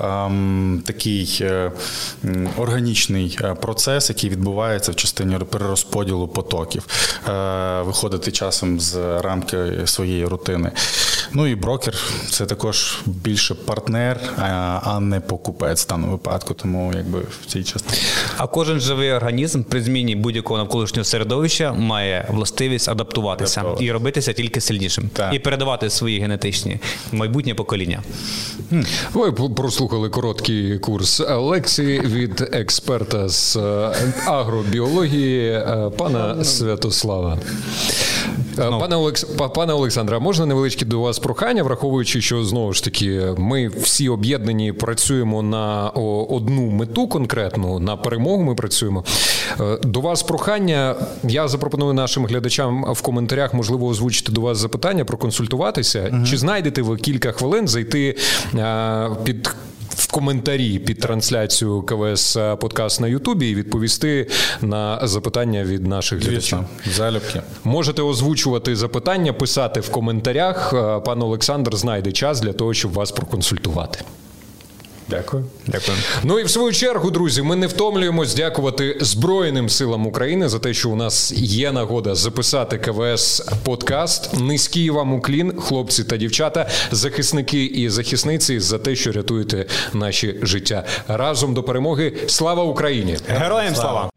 ем, такий е, органічний е, процес, який відбувається в частині перерозподілу потоків, е, виходити часом з рамки своєї рутини. Ну і брокер це також більше партнер, а- не покупець в даному випадку. Тому якби в цій частині. А кожен живий організм при зміні будь-якого навколишнього середовища має властивість адаптуватися Адаптуватися. і робитися тільки сильнішим, Так. і передавати свої генетичні майбутнє покоління. Ви прослухали короткий курс лекцій від експерта з е, агробіології е, пана Святослава. Е, Пане, Олекс... пане Олександре, а можна невеличке до вас прохання, враховуючи, що знову ж таки ми всі об'єднані працюємо на одну мету конкретну, на перемогу ми працюємо. Е, До вас прохання. Я запропоную нашим глядачам в коментарях, можливо, озвучити до вас запитання, проконсультуватися. Чи знайдете ви кілька хвилин зайти е, під. В коментарі під трансляцію КВС подкаст на Ютубі і відповісти на запитання від наших глядачів. Залюбки. Можете озвучувати запитання, писати в коментарях. Е, Пан Олександр знайде час для того, щоб вас проконсультувати. Дякую. Дякую. Ну і в свою чергу, друзі, ми не втомлюємось дякувати Збройним силам України за те, що у нас є нагода записати КВС подкаст. Низький вам уклін, хлопці та дівчата, захисники і захисниці, за те, що рятуєте наші життя. Разом до перемоги. Слава Україні! Героям слава!